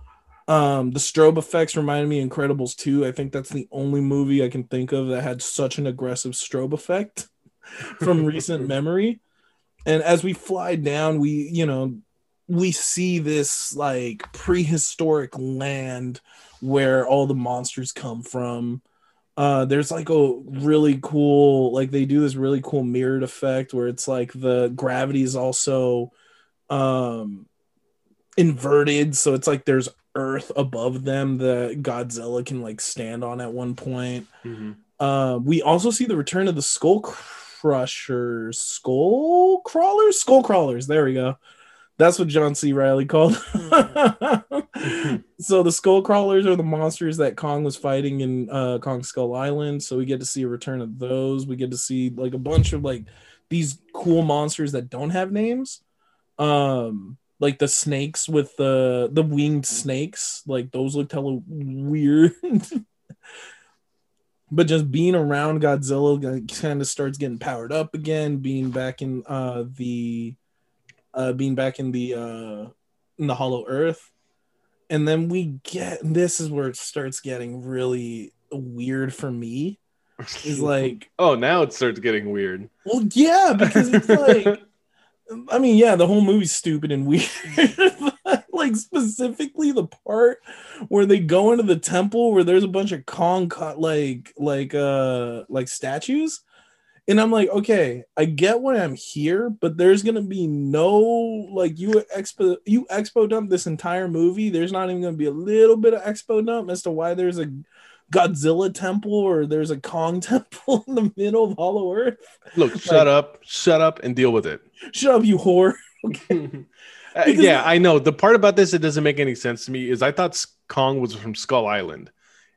Um, the strobe effects reminded me of Incredibles 2. I think that's the only movie I can think of that had such an aggressive strobe effect from recent memory. And as we fly down, we, you know, we see this like prehistoric land where all the monsters come from. Uh, there's like a really cool, like they do this really cool mirrored effect where it's like the gravity is also um inverted so it's like there's earth above them that godzilla can like stand on at one point Mhm. uh we also see the return of the skull crushers skull crawlers? Skull crawlers there we go. That's what john c. Reilly called so the skull crawlers are the monsters that kong was fighting in uh kong skull island so we get to see a return of those. We get to see like a bunch of like these cool monsters that don't have names. Um like the snakes with the the winged snakes. Like those looked hella weird but just being around godzilla kind of starts getting powered up again being back in uh the uh being back in the uh in the hollow earth and then we get this is where it starts getting really weird for me is like oh, now it starts getting weird. well, yeah, because it's like, I mean, yeah, the whole movie's stupid and weird. but, like specifically the part where they go into the temple where there's a bunch of Kong cut like like uh like statues. And I'm like, okay, I get why I'm here, but there's gonna be no like you expo you expo dump this entire movie. There's not even gonna be a little bit of expo dump as to why there's a Godzilla temple or there's a Kong temple in the middle of Hollow Earth. Look, shut up, shut up, and deal with it. Shut up, you whore. Uh, yeah, I know. The part about this that doesn't make any sense to me is I thought Kong was from Skull Island,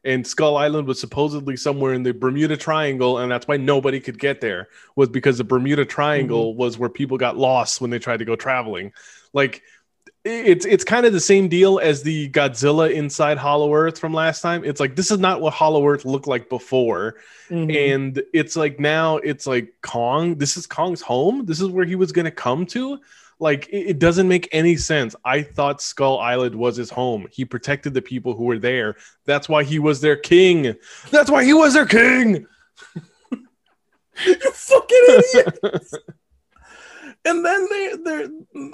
and Skull Island was supposedly somewhere in the Bermuda Triangle, and that's why nobody could get there was because the Bermuda Triangle was where people got lost when they tried to go traveling. Like it's it's kind of the same deal as the Godzilla inside Hollow Earth from last time. It's like this is not what Hollow Earth looked like before Mhm. and it's like now it's like Kong. This is Kong's home. This is where he was gonna come to. Like it, it doesn't make any sense. I thought Skull Island was his home. He protected the people who were there. That's why he was their king. That's why he was their king. you fucking idiot. and then they they're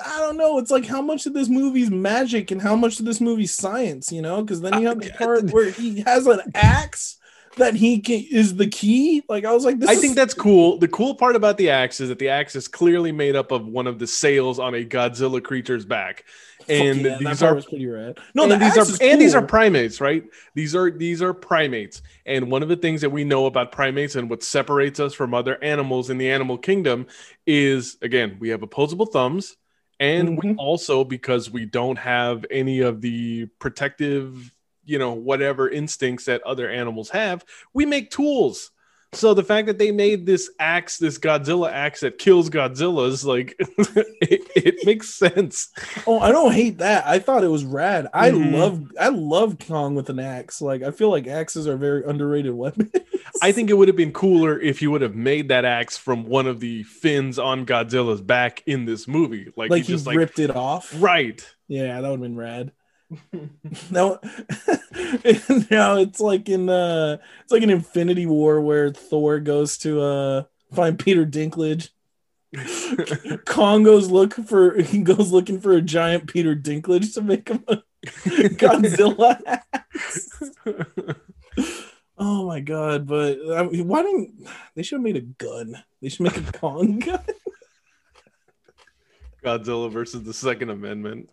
I don't know. It's like how much of this movie's magic and how much of this movie's science, you know? Because then you have the part where he has an axe that he can, is the key. Like I was like, this I is- think that's cool. The cool part about the axe is that the axe is clearly made up of one of the sails on a Godzilla creature's back. And yeah, these are pretty rad. No, and the these are is and these are primates, right? These are these are primates, and one of the things that we know about primates and what separates us from other animals in the animal kingdom is again we have opposable thumbs And we Mhm. also, because we don't have any of the protective, you know, whatever instincts that other animals have, we make tools. So the fact that they made this axe, this Godzilla axe that kills Godzillas, like it, it makes sense. Oh, I don't hate that. I thought it was rad. I Mhm. love I love Kong with an axe. Like I feel like axes are very underrated weapons. I think it would have been cooler if you would have made that axe from one of the fins on Godzilla's back in this movie. Like, like he just like ripped it off. right. Yeah, that would have been rad. now, now it's like in uh it's like an Infinity War where Thor goes to uh find Peter Dinklage. Kong goes look for he goes looking for a giant Peter Dinklage to make him a Godzilla. Oh my god! But I why didn't they should have made a gun? They should make a Kong gun. Godzilla versus the Second Amendment.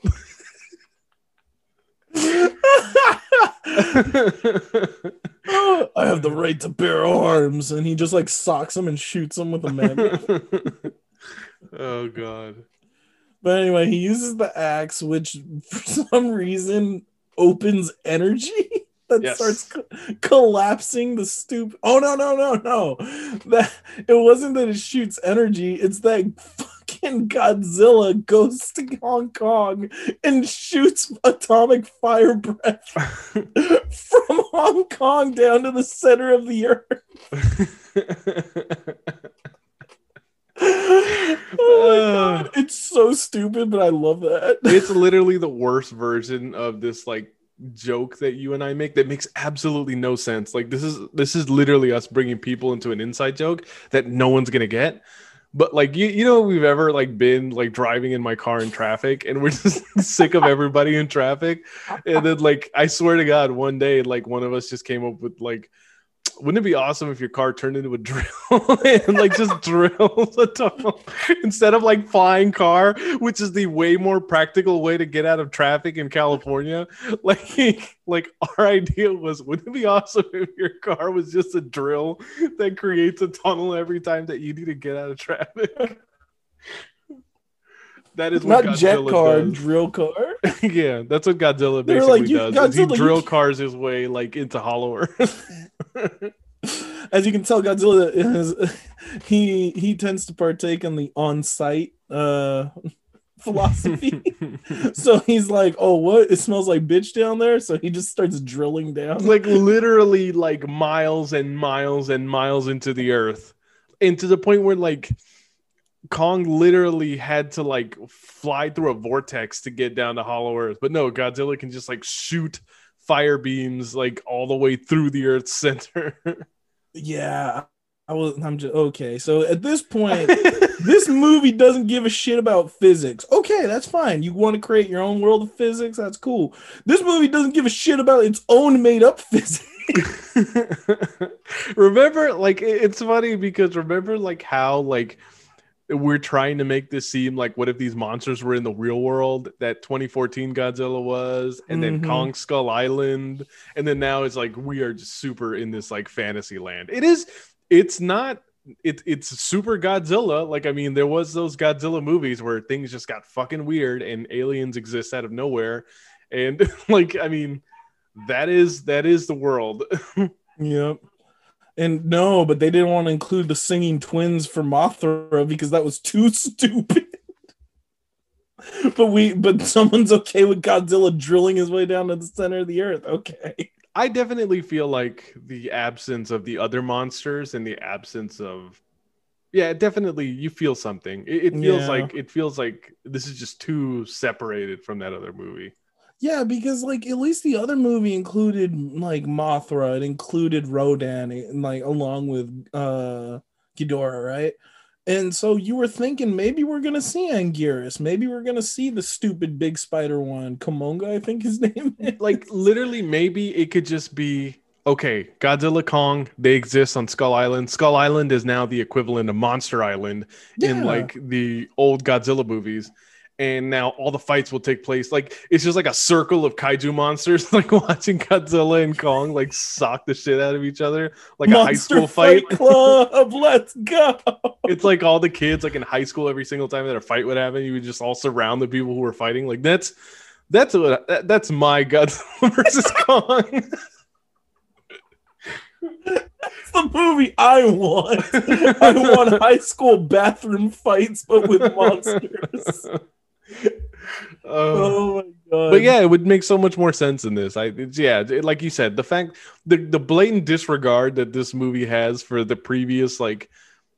I have the right to bear arms, and he just like socks him and shoots him with a magnet. oh god. But anyway, he uses the axe, which for some reason opens energy that Yes. starts co- collapsing the stupid. Oh no no no no! That it wasn't that it shoots energy; it's that fucking Godzilla goes to Hong Kong and shoots atomic fire breath from Hong Kong down to the center of the earth. oh my god, it's so stupid, but I love that. it's literally the worst version of this like joke that you and I make that makes absolutely no sense. Like this is this is literally us bringing people into an inside joke that no one's gonna get. But like you, you know, we've ever like been like driving in my car in traffic, and we're just sick of everybody in traffic. And then like I swear to God, one day like one of us just came up with like, wouldn't it be awesome if your car turned into a drill and like just drills a tunnel instead of like flying car, which is the way more practical way to get out of traffic in California? Like, like our idea was, wouldn't it be awesome if your car was just a drill that creates a tunnel every time that you need to get out of traffic? That is what Not jet Godzilla car, does. drill car. yeah, that's what Godzilla They're basically like, does. Godzilla, he drill cars his way like into Hollow Earth. As you can tell, Godzilla is he he tends to partake in the on-site uh philosophy. so he's like, "Oh, what? It smells like bitch down there." So he just starts drilling down. like literally like miles and miles and miles into the earth and to the point where like kong literally had to like fly through a vortex to get down to hollow earth but no godzilla can just like shoot fire beams like all the way through the earth's center yeah, I was. I'm just okay. So at this point, this movie doesn't give a shit about physics. Okay, that's fine. You want to create your own world of physics? That's cool. This movie doesn't give a shit about its own made-up physics. remember like it's funny because remember like how like we're trying to make this seem like what if these monsters were in the real world that 2014 Godzilla was and then Mhm. Kong Skull Island and then now it's like we are just super in this like fantasy land. It is it's not it, it's super Godzilla. Like I mean there was those Godzilla movies where things just got fucking weird and aliens exist out of nowhere and like I mean that is that is the world. Yep. And no, but they didn't want to include the singing twins for Mothra because that was too stupid. but we but someone's okay with Godzilla drilling his way down to the center of the earth. Okay. I definitely feel like the absence of the other monsters and the absence of yeah, definitely you feel something. It, it feels Yeah. like it feels like this is just too separated from that other movie. Yeah, because like at least the other movie included like Mothra, it included Rodan, and like along with uh Ghidorah, right? And so you were thinking maybe we're gonna see Anguirus, maybe we're gonna see the stupid big spider one, Kumonga, I think his name is. Like literally, maybe it could just be okay. Godzilla Kong they exist on Skull Island. Skull Island is now the equivalent of Monster Island in like the old Godzilla movies. And now all the fights will take place. Like it's just like a circle of kaiju monsters like watching Godzilla and Kong like sock the shit out of each other like Monster a high school fight, fight. Club let's go! It's like all the kids like in high school every single time that a fight would happen you would just all surround the people who were fighting. Like that's that's what that, that's my Godzilla versus Kong. That's the movie I want. I want high school bathroom fights, but with monsters. Uh, oh my god! But yeah, it would make so much more sense in this. I yeah, it, like you said, the fact the the blatant disregard that this movie has for the previous like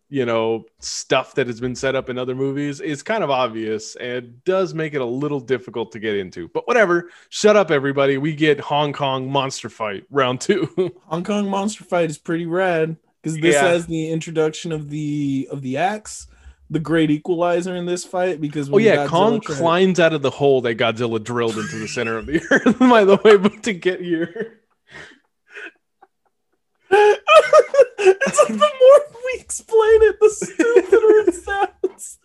you know stuff that has been set up in other movies is kind of obvious and does make it a little difficult to get into but whatever shut up everybody we get hong kong monster fight round two hong kong monster fight is pretty rad because this yeah. has the introduction of the of the axe the great equalizer in this fight because oh yeah Godzilla kong tried... climbs out of the hole that godzilla drilled into the center of the earth by the way but to get here it's like the more we explain it, the stupider it sounds.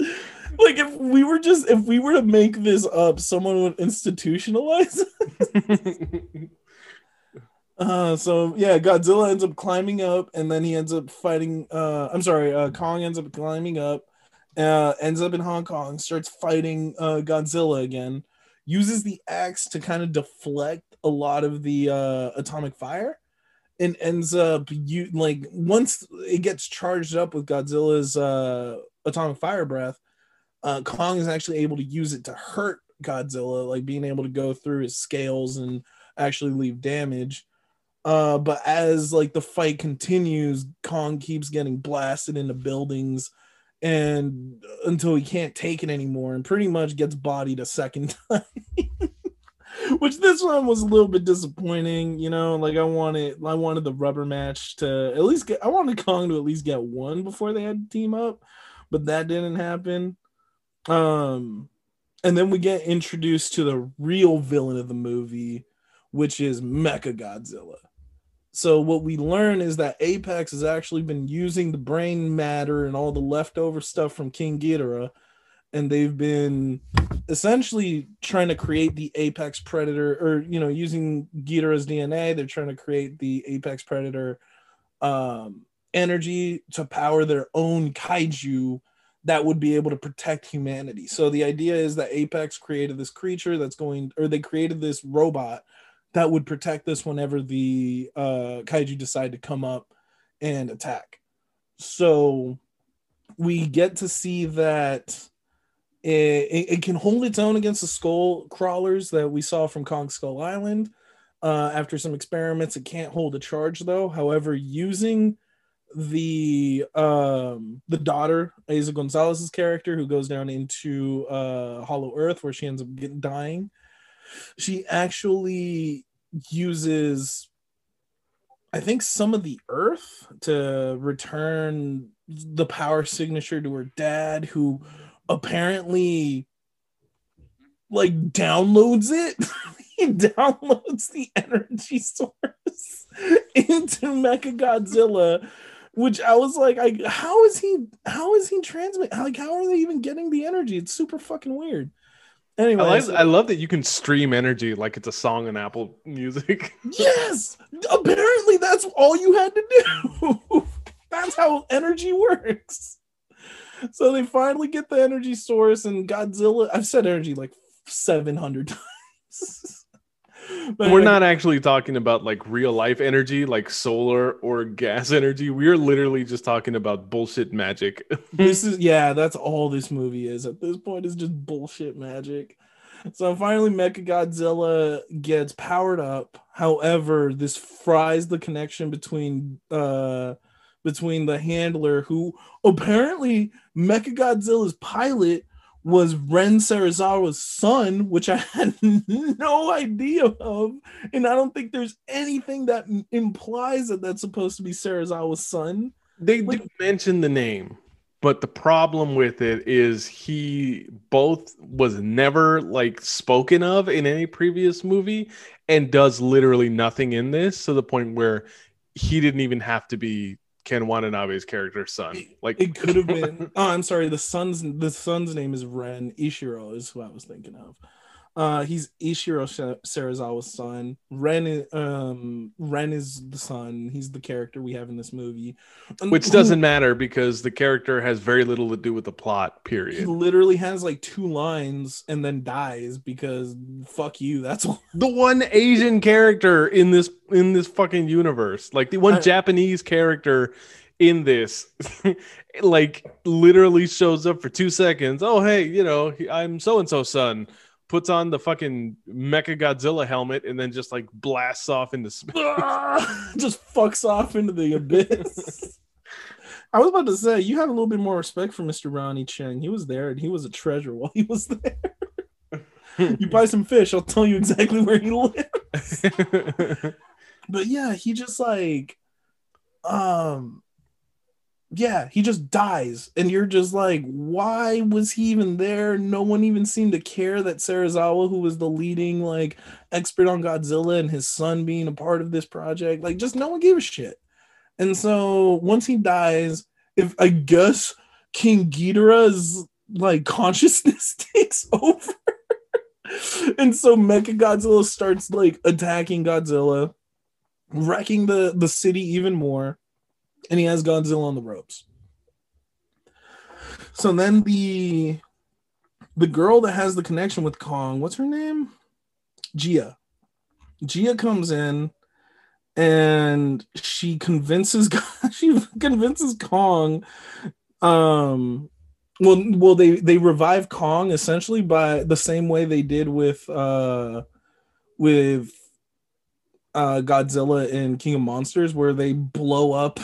Like if we were just if we were to make this up, someone would institutionalize it. uh so yeah, Godzilla ends up climbing up and then he ends up fighting uh I'm sorry, uh Kong ends up climbing up, uh ends up in Hong Kong, starts fighting uh Godzilla again, uses the axe to kind of deflect a lot of the uh atomic fire and ends up you like once it gets charged up with Godzilla's uh, atomic fire breath, uh, Kong is actually able to use it to hurt Godzilla, like being able to go through his scales and actually leave damage. Uh, but as like the fight continues, Kong keeps getting blasted into buildings and until he can't take it anymore and pretty much gets bodied a second time. which this one was a little bit disappointing. You know, like I wanted, I wanted the rubber match to at least get. I wanted Kong to at least get one before they had to team up, but that didn't happen. Um, and then we get introduced to the real villain of the movie, which is Mecha Godzilla. So what we learn is that Apex has actually been using the brain matter and all the leftover stuff from King Ghidorah and they've been essentially trying to create the apex predator or you know using Ghidorah's DNA they're trying to create the apex predator um, energy to power their own kaiju that would be able to protect humanity. So the idea is that apex created this creature that's going or they created this robot that would protect this whenever the uh, kaiju decide to come up and attack so we get to see that it, it, can hold its own against the skull crawlers that we saw from Kong Skull Island. Uh, after some experiments, it can't hold a charge though. However, using the um, the daughter Eiza Gonzalez's character who goes down into uh, Hollow Earth where she ends up getting, dying, she actually uses I think some of the Earth to return the power signature to her dad, who apparently like downloads it. he downloads the energy source into Mecha Godzilla, which I was like, I how is he how is he transmit like how are they even getting the energy? It's super fucking weird. Anyway, I, like, I love that you can stream energy like it's a song in Apple Music. yes, apparently that's all you had to do. that's how energy works so they finally get the energy source and Godzilla. I've said energy like 700 times. but We're not actually talking about like real life energy, like solar or gas energy. We're literally just talking about bullshit magic. this is yeah, that's all this movie is at this point. Is just bullshit magic. So finally, Mecha Godzilla gets powered up. However, this fries the connection between uh between the handler who apparently Mecha Godzilla's pilot was Ren Serizawa's son, which I had no idea of, and I don't think there's anything that implies that that's supposed to be Serizawa's son. They like, did mention the name, but the problem with it is he both was never like spoken of in any previous movie and does literally nothing in this to the point where he didn't even have to be Ken Watanabe's character's son. Like It could have been. oh, I'm sorry. The son's the son's name is Ren Ishiro is who I was thinking of. Uh, he's Ishiro Sa- Serizawa's son. Ren, is, um, Ren is the son. He's the character we have in this movie, which who- doesn't matter because the character has very little to do with the plot. Period. He literally has like two lines and then dies because fuck you. That's all. The one Asian character in this in this fucking universe, like the one I- Japanese character in this, like literally shows up for two seconds. Oh hey, you know I'm so and so son. Puts on the fucking Mecha Godzilla helmet and then just like blasts off into space. just fucks off into the abyss. I was about to say you have a little bit more respect for Mr. Ronny Chieng. He was there and he was a treasure while he was there. you buy some fish, I'll tell you exactly where he lives. But yeah, he just like um yeah, he just dies and you're just like why was he even there? No one even seemed to care that Serizawa who was the leading like expert on Godzilla and his son being a part of this project, like just no one gave a shit. And so once he dies, if I guess King Ghidorah's like consciousness takes over. and so Mecha Godzilla starts like attacking Godzilla, wrecking the, the city even more, and he has Godzilla on the ropes. So then the the girl that has the connection with Kong, what's her name? Gia. Gia comes in and she convinces she convinces Kong um well well they they revive Kong essentially by the same way they did with uh with uh Godzilla and King of Monsters where they blow up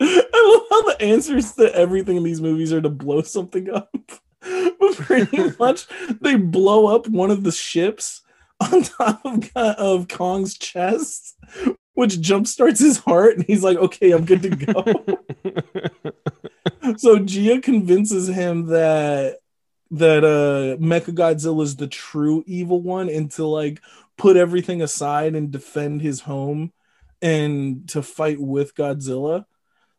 I love how the answers to everything in these movies are to blow something up. but pretty much they blow up one of the ships on top of, of Kong's chest, which jumpstarts his heart, and he's like, okay, I'm good to go. so Gia convinces him that that uh Mecha Godzilla is the true evil one and to like put everything aside and defend his home and to fight with Godzilla.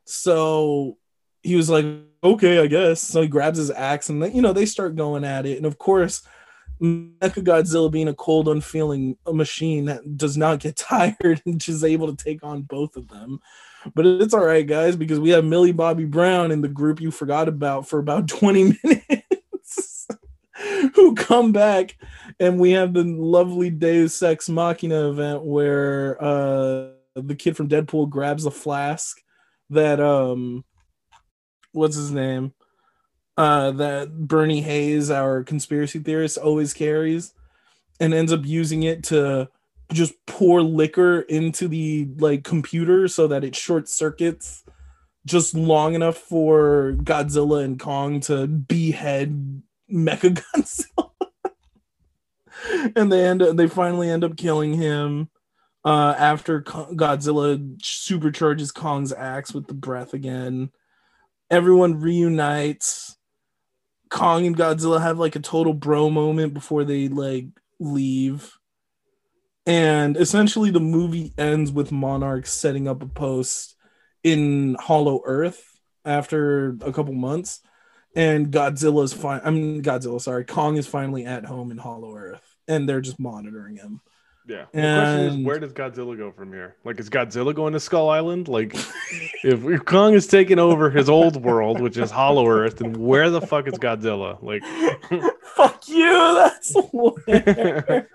So he was like, okay, I guess. So he grabs his axe and you know, they start going at it. And of course, Mecha Godzilla being a cold, unfeeling machine that does not get tired and just able to take on both of them. But it's all right, guys, because we have Millie Bobby Brown in the group you forgot about for about 20 minutes who come back and we have the lovely Deus Ex Machina event where uh the kid from Deadpool grabs a flask that um what's his name uh that Bernie Hayes our conspiracy theorist always carries and ends up using it to just pour liquor into the like computer so that it short circuits just long enough for Godzilla and Kong to behead Mecha Godzilla. and they end up, they finally end up killing him uh, after Godzilla supercharges Kong's axe with the breath again. Everyone reunites. Kong and Godzilla have like a total bro moment before they like leave. And essentially, the movie ends with Monarch setting up a post in Hollow Earth after a couple months. And Godzilla's fine. I mean, Godzilla, sorry. Kong is finally at home in Hollow Earth. And they're just monitoring him. Yeah. The question is, where does Godzilla go from here? Like, is Godzilla going to Skull Island? Like, if, Kong is taking over his old world, which is Hollow Earth, then where the fuck is Godzilla? Like, Fuck you. That's where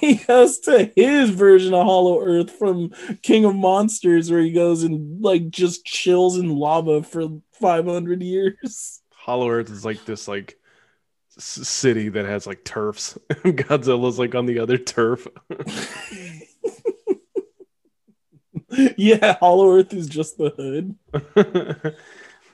he goes to his version of Hollow Earth from King of Monsters, where he goes and like just chills in lava for 500 years. Hollow Earth is like this like city that has like turfs. Godzilla's like on the other turf. yeah, Hollow Earth is just the hood.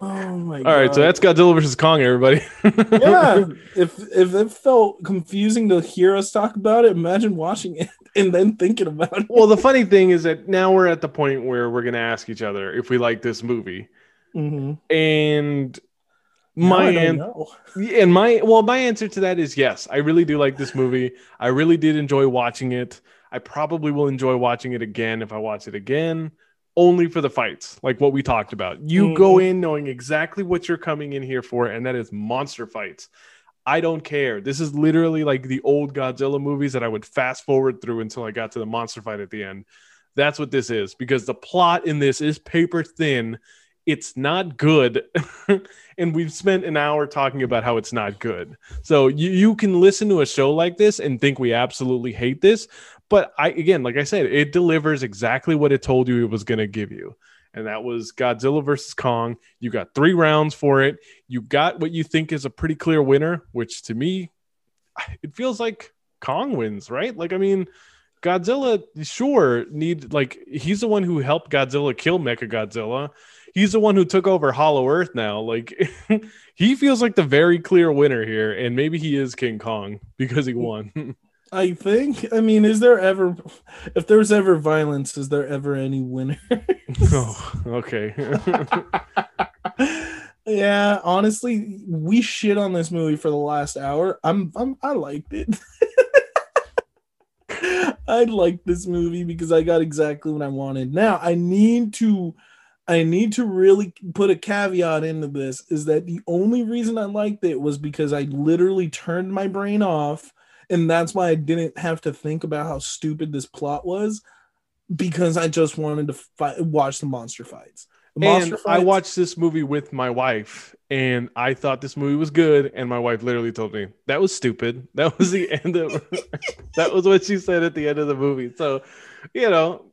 Oh my All god. right, so that's Godzilla versus Kong, everybody. yeah. If if it felt confusing to hear us talk about it, imagine watching it and then thinking about it. well, the funny thing is that now we're at the point where we're gonna ask each other if we like this movie, Mhm. and my I don't an- know. and my well, my answer to that is yes. I really do like this movie. I really did enjoy watching it. I probably will enjoy watching it again if I watch it again, only for the fights, like what we talked about. You mm-hmm. go in knowing exactly what you're coming in here for, and that is monster fights. I don't care. This is literally like the old Godzilla movies that I would fast forward through until I got to the monster fight at the end. That's what this is because the plot in this is paper thin. It's not good. and we've spent an hour talking about how it's not good. So you, you can listen to a show like this and think we absolutely hate this. But I, again, like I said, it delivers exactly what it told you it was going to give you and that was Godzilla versus Kong. You got three rounds for it. You got what you think is a pretty clear winner, which to me, it feels like Kong wins, right? Like, I mean, Godzilla, sure, need like he's the one who helped Godzilla kill Mecha Godzilla. He's the one who took over Hollow Earth now. Like, he feels like the very clear winner here, and maybe he is King Kong because he won. I think. I mean, is there ever, if there's ever violence, is there ever any winner? oh, okay. yeah, honestly, we shit on this movie for the last hour. I'm, I'm I liked it. I liked this movie because I got exactly what I wanted. Now I need to I need to really put a caveat into this is that the only reason I liked it was because I literally turned my brain off and that's why I didn't have to think about how stupid this plot was because I just wanted to fight, watch the monster fights. The monster and fights, I watched this movie with my wife, and I thought this movie was good, and my wife literally told me that was stupid. That was the end of. that was what she said at the end of the movie. So, you know,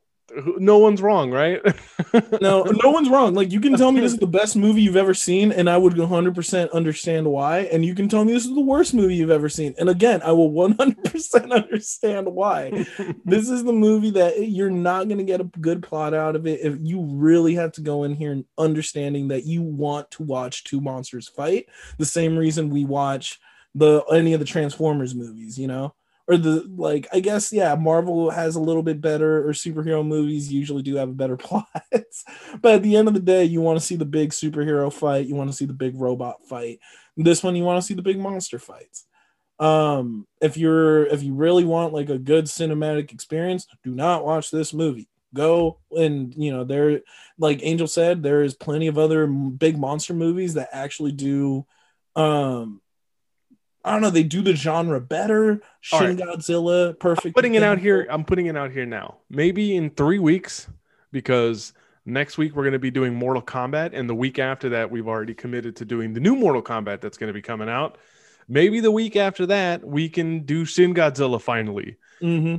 no one's wrong, right? no, no one's wrong. Like you can tell me this is the best movie you've ever seen, and I would 100% understand why. And you can tell me this is the worst movie you've ever seen, and again, I will 100% understand why. this is the movie that you're not going to get a good plot out of it if you really have to go in here understanding that you want to watch two monsters fight. The same reason we watch the any of the Transformers movies, you know or the like i guess yeah marvel has a little bit better or superhero movies usually do have a better plot. But at the end of the day you want to see the big superhero fight you want to see the big robot fight. This one you want to see the big monster fights. Um if you're if you really want like a good cinematic experience do not watch this movie. Go and you know there like angel said there is plenty of other big monster movies that actually do um I don't know. They do the genre better. Shin right. Godzilla, perfect. I'm putting it out here. I'm putting it out here now. Maybe in three weeks, because next week we're going to be doing Mortal Kombat, and the week after that we've already committed to doing the new Mortal Kombat that's going to be coming out. Maybe the week after that we can do Shin Godzilla finally. Mm-hmm.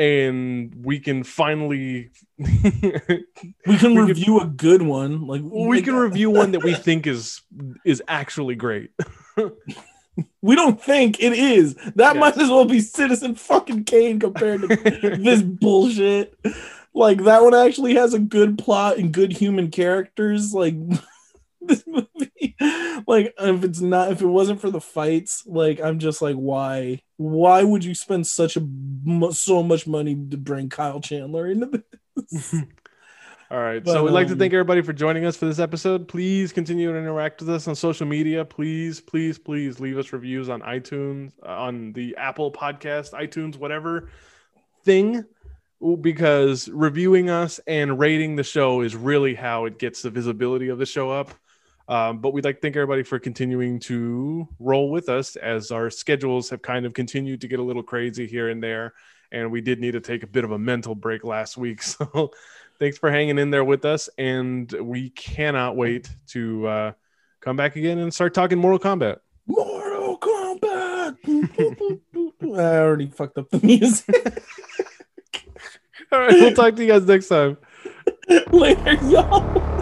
And we can finally we can we review can, a good one. Like we can review one that we think is is actually great. We don't think it is. That yes. might as well be Citizen fucking Kane compared to this bullshit. Like that one actually has a good plot and good human characters. Like this movie, like if it's not, if it wasn't for the fights, like I'm just like, why? Why would you spend such a so much money to bring Kyle Chandler into this? All right. But, so we'd like to um, thank everybody for joining us for this episode. Please continue to interact with us on social media. Please, please, please leave us reviews on iTunes, uh, on the Apple Podcast, iTunes, whatever thing, because reviewing us and rating the show is really how it gets the visibility of the show up. Um, but we'd like to thank everybody for continuing to roll with us as our schedules have kind of continued to get a little crazy here and there. And we did need to take a bit of a mental break last week. So thanks for hanging in there with us, and we cannot wait to uh, come back again and start talking Mortal Kombat. Mortal Kombat. I already fucked up the music. All right, we'll talk to you guys next time. Later, y'all.